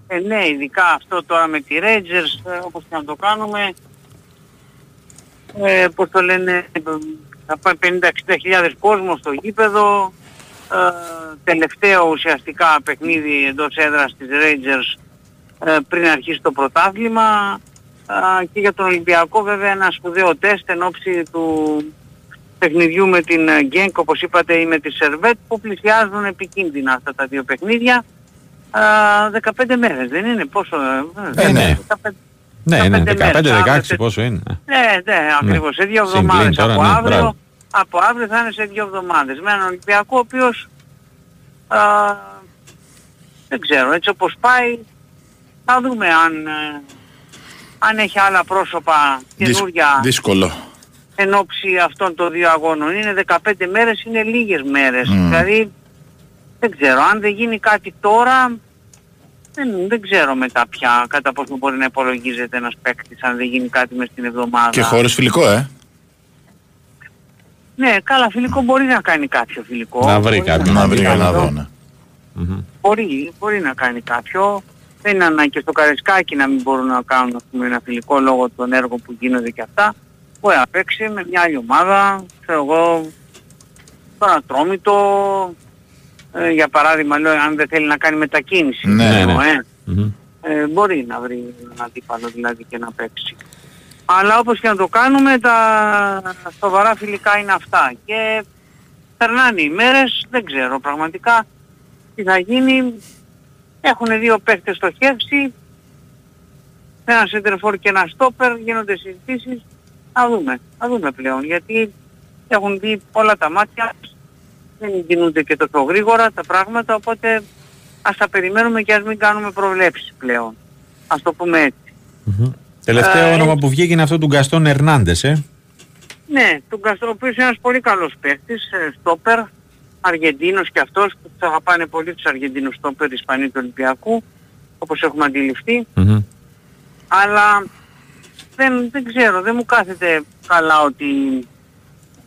Ε, ναι, ειδικά αυτό τώρα με τη Rangers, ε, όπως και να το κάνουμε, ε, πώς το λένε, θα πάει 50-60 χιλιάδες κόσμο στο γήπεδο, ε, τελευταίο ουσιαστικά παιχνίδι εντός έδρας της Rangers ε, πριν αρχίσει το πρωτάθλημα ε, και για τον Ολυμπιακό βέβαια ένα σπουδαίο τεστ εν ώψη του παιχνιδιού με την Γκένκ όπως είπατε ή με τη Σερβέτ που πλησιάζουν επικίνδυνα αυτά τα δύο παιχνίδια. 15 μέρες δεν είναι πόσο... Ε, ναι. 15, ναι, ναι, 15-16 πόσο είναι. Ναι, ναι, ακριβώς. Σε δύο εβδομάδες από ναι, αύριο. Από αύριο θα είναι σε δύο εβδομάδες. Με έναν Ολυμπιακό ο οποίος α, δεν ξέρω, έτσι όπως πάει θα δούμε αν, ε, αν έχει άλλα πρόσωπα καινούργια δύσκολο εν ώψη αυτών των δύο αγώνων. Είναι 15 μέρες, είναι λίγες μέρες. Δηλαδή δεν ξέρω, αν δεν γίνει κάτι τώρα δεν, δεν ξέρω μετά πια κατά πόσο μπορεί να υπολογίζεται ένας παίκτης αν δεν γίνει κάτι μες στην εβδομάδα. Και χωρίς φιλικό, ε. Ναι, καλά, φιλικό μπορεί να κάνει κάποιο φιλικό. Να βρει κάποιο. Να βρει να δω, ναι. Μπορεί, μπορεί να κάνει κάποιο. Δεν είναι ανάγκη στο Καρεσκάκι να μην μπορούν να κάνουν ας πούμε, ένα φιλικό λόγω των έργων που γίνονται και αυτά. Μπορεί να παίξει με μια άλλη ομάδα, ξέρω εγώ, τον Ατρόμητο, ε, για παράδειγμα λέω αν δεν θέλει να κάνει μετακίνηση. Ναι, ναι. Ε. Ε, μπορεί να βρει ένα αντίπαλο δηλαδή και να παίξει. Αλλά όπως και να το κάνουμε τα σοβαρά φιλικά είναι αυτά. Και περνάνε οι μέρες, δεν ξέρω πραγματικά τι θα γίνει. Έχουν δύο παίχτες στοχεύσει, ένα σεντερφόρ και ένα στόπερ, γίνονται συζητήσεις. Θα δούμε, θα δούμε πλέον γιατί έχουν δει όλα τα μάτια, δεν κινούνται και τόσο γρήγορα τα πράγματα, οπότε ας τα περιμένουμε και ας μην κάνουμε προβλέψεις πλέον. Ας το πούμε έτσι. Τελευταίο ε, όνομα που βγήκε είναι αυτό του Γκαστόν Ερνάντες, ε. Ναι, του Γκαστόν, ο οποίος είναι ένας πολύ καλός παίκτης, ε, στόπερ, Αργεντίνος και αυτός, που θα αγαπάνε πολύ τους Αργεντίνους στόπερ Ισπανίου του Ολυμπιακού, όπως έχουμε Αλλά δεν, δεν ξέρω, δεν μου κάθεται καλά ότι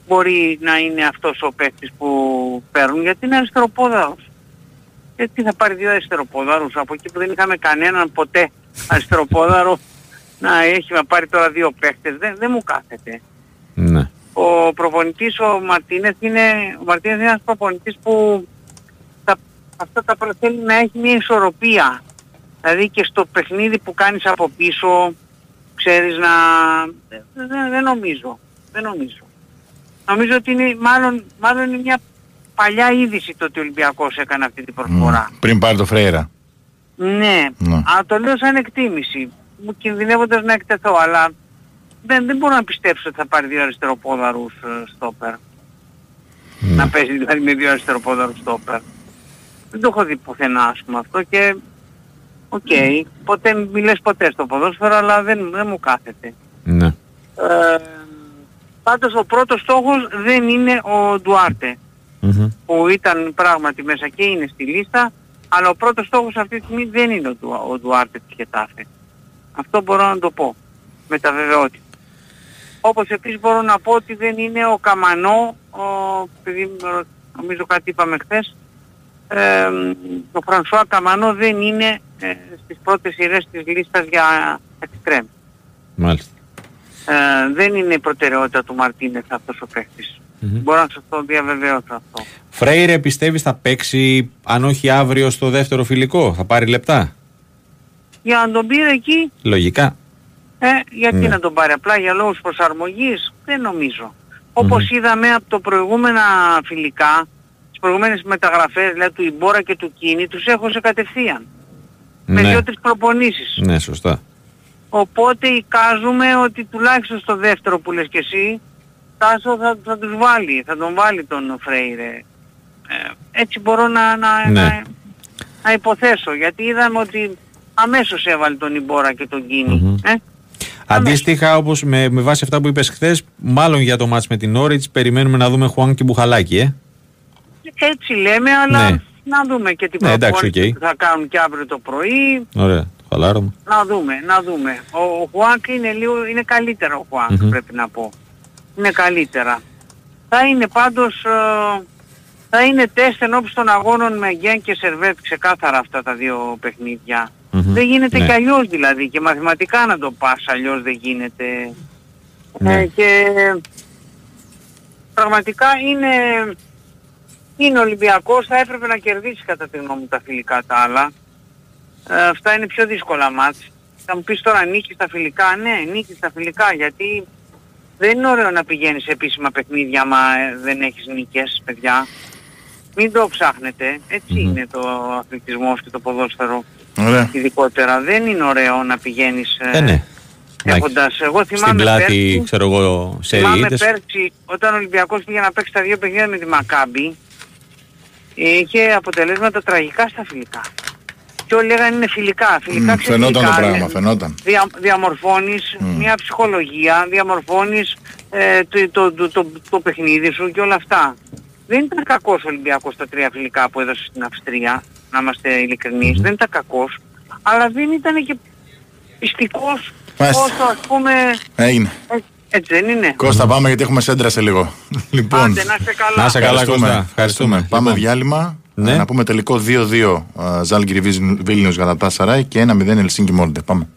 μπορεί να είναι αυτός ο παίκτης που παίρνουν, γιατί είναι αριστεροπόδαρος. Γιατί θα πάρει δύο αριστεροπόδαρους από εκεί που δεν είχαμε κανέναν ποτέ αριστεροπόδαρο να έχει να πάρει τώρα δύο παίχτες. Δεν, δεν μου κάθεται. Ναι. Ο προπονητής ο Μαρτίνες είναι, ο Μαρτίνες είναι ένας προπονητής που τα, αυτά τα θέλει να έχει μια ισορροπία. Δηλαδή και στο παιχνίδι που κάνεις από πίσω ξέρεις να... Δεν, δεν νομίζω. Δεν νομίζω. Νομίζω ότι είναι μάλλον, μάλλον είναι μια παλιά είδηση το ότι ο Ολυμπιακός έκανε αυτή την προσφορά. πριν πάρει το Φρέιρα. Ναι. Ναι. Α, το λέω σαν εκτίμηση μου κινδυνεύοντας να εκτεθώ, αλλά δεν, δεν μπορώ να πιστέψω ότι θα πάρει δύο αριστεροπόδαρους ε, στόπερ. Ναι. Να παίζει δηλαδή με δύο αριστεροπόδαρους στόπερ. Δεν το έχω δει πουθενά ας πούμε αυτό και ok, okay, ποτέ μη λες ποτέ στο ποδόσφαιρο αλλά δεν, δεν μου κάθεται. Ναι. Ε, πάντως ο πρώτος στόχος δεν είναι ο Ντουάρτε που ήταν πράγματι μέσα και είναι στη λίστα αλλά ο πρώτος στόχος αυτή τη στιγμή δεν είναι ο, Ντου, ο Ντουάρτε της Χετάφε. Αυτό μπορώ να το πω μετά βεβαιότητας. Όπως επίσης μπορώ να πω ότι δεν είναι ο Καμανό, ο, επειδή νομίζω κάτι είπαμε χθες, ε, ο Φρανσουά Καμανό δεν είναι ε, στις πρώτες σειρές της λίστας για εξτρέμ. Μάλιστα. Ε, δεν είναι η προτεραιότητα του Μαρτίνεθ αυτός ο παιχτης Μπορώ να σας το διαβεβαιώσω αυτό. Φρέιρε πιστεύεις θα παίξει αν όχι αύριο στο δεύτερο φιλικό, θα πάρει λεπτά; Για να τον πήρε εκεί. Λογικά. Ε, γιατί ναι. να τον πάρει απλά για λόγους προσαρμογής, δεν νομίζω. Όπως είδαμε από το προηγούμενα φιλικά, τις προηγούμενες μεταγραφές, δηλαδή του Ιμπόρα και του Κίνη, τους έχω σε κατευθείαν. Ναι. Με δύο-τρεις προπονήσεις. Ναι, σωστά. Οπότε εικάζουμε ότι τουλάχιστον στο δεύτερο που λες και εσύ, Τάσο θα, θα τους βάλει, θα τον βάλει τον Φρέιρε. Ε, έτσι μπορώ να, να, Ναι. να, να υποθέσω, γιατί είδαμε ότι αμέσως έβαλε τον Ιμπόρα και τον κινη Ε; Αντίστοιχα, όπως με, με βάση αυτά που είπες χθες, μάλλον για το ματς με τη Νόριτς, περιμένουμε να δούμε Χουάνγκ και Μπουχαλάκη, ε. Έτσι λέμε, αλλά Ναι. να δούμε και την Ναι, εντάξει, προπόνηση οκ. που θα κάνουν και αύριο το πρωί. Ωραία. Χαλάρωμα. Να δούμε, να δούμε. Ο, ο Χουάνκ είναι λίγο, είναι καλύτερα ο Χουάνγκ πρέπει να πω. Είναι καλύτερα. Θα είναι πάντως, ε, θα είναι τεστ ενόψει των αγώνων με Γκενκ και Σερβέτ ξεκάθαρα αυτά τα δύο παιχνίδια. Δεν γίνεται ναι. και αλλιώς δηλαδή και μαθηματικά να το πας αλλιώς δεν γίνεται. Ναι. Ε, και πραγματικά είναι, είναι Ολυμπιακός, θα έπρεπε να κερδίσεις κατά τη γνώμη μου τα φιλικά τα άλλα. Ε, αυτά είναι πιο δύσκολα μάτς. Θα μου πεις τώρα νίκης στα φιλικά, ναι νίκης στα φιλικά γιατί δεν είναι ωραίο να πηγαίνεις σε επίσημα παιχνίδια άμα ε, δεν έχεις νίκες παιδιά. Μην το ψάχνετε. είναι το αθλητισμός και το ποδόσφαιρο. Ωραία. Ειδικότερα δεν είναι ωραίο να πηγαίνεις ε, ε ναι. έχοντας. Εγώ θυμάμαι Στην πλάτη, πέρσι, ξέρω εγώ, σε θυμάμαι πέρσι όταν ο Ολυμπιακός πήγε να παίξει τα δύο παιχνίδια με τη Μακάμπη είχε αποτελέσματα τραγικά στα φιλικά. Και όλοι λέγανε είναι φιλικά. Φιλικά mm, Φαινόταν το πράγμα, φαινόταν. Δια, διαμορφώνεις μια ψυχολογία, διαμορφώνεις ε, το, το, το, το, παιχνίδι σου και όλα αυτά. Δεν ήταν κακός ο Ολυμπιακός στα τρία φιλικά που έδωσε στην Αυστρία, να είμαστε ειλικρινείς. Δεν ήταν κακός, αλλά δεν ήταν και πιστικός όσο ας πούμε... Έγινε. Ε, έτσι δεν είναι. Κώστα πάμε γιατί έχουμε σέντρα σε λίγο. λοιπόν, Άντε, να είστε καλά. Να είστε καλά Κώστα. Ευχαριστούμε. Πάμε λοιπόν. διάλειμμα. Ναι. Να πούμε τελικό 2-2 Ζάλγκυρη Βίλνιος Γαλατά Σαράι και 1-0 Ελσίνκι Μόλντε. Πάμε.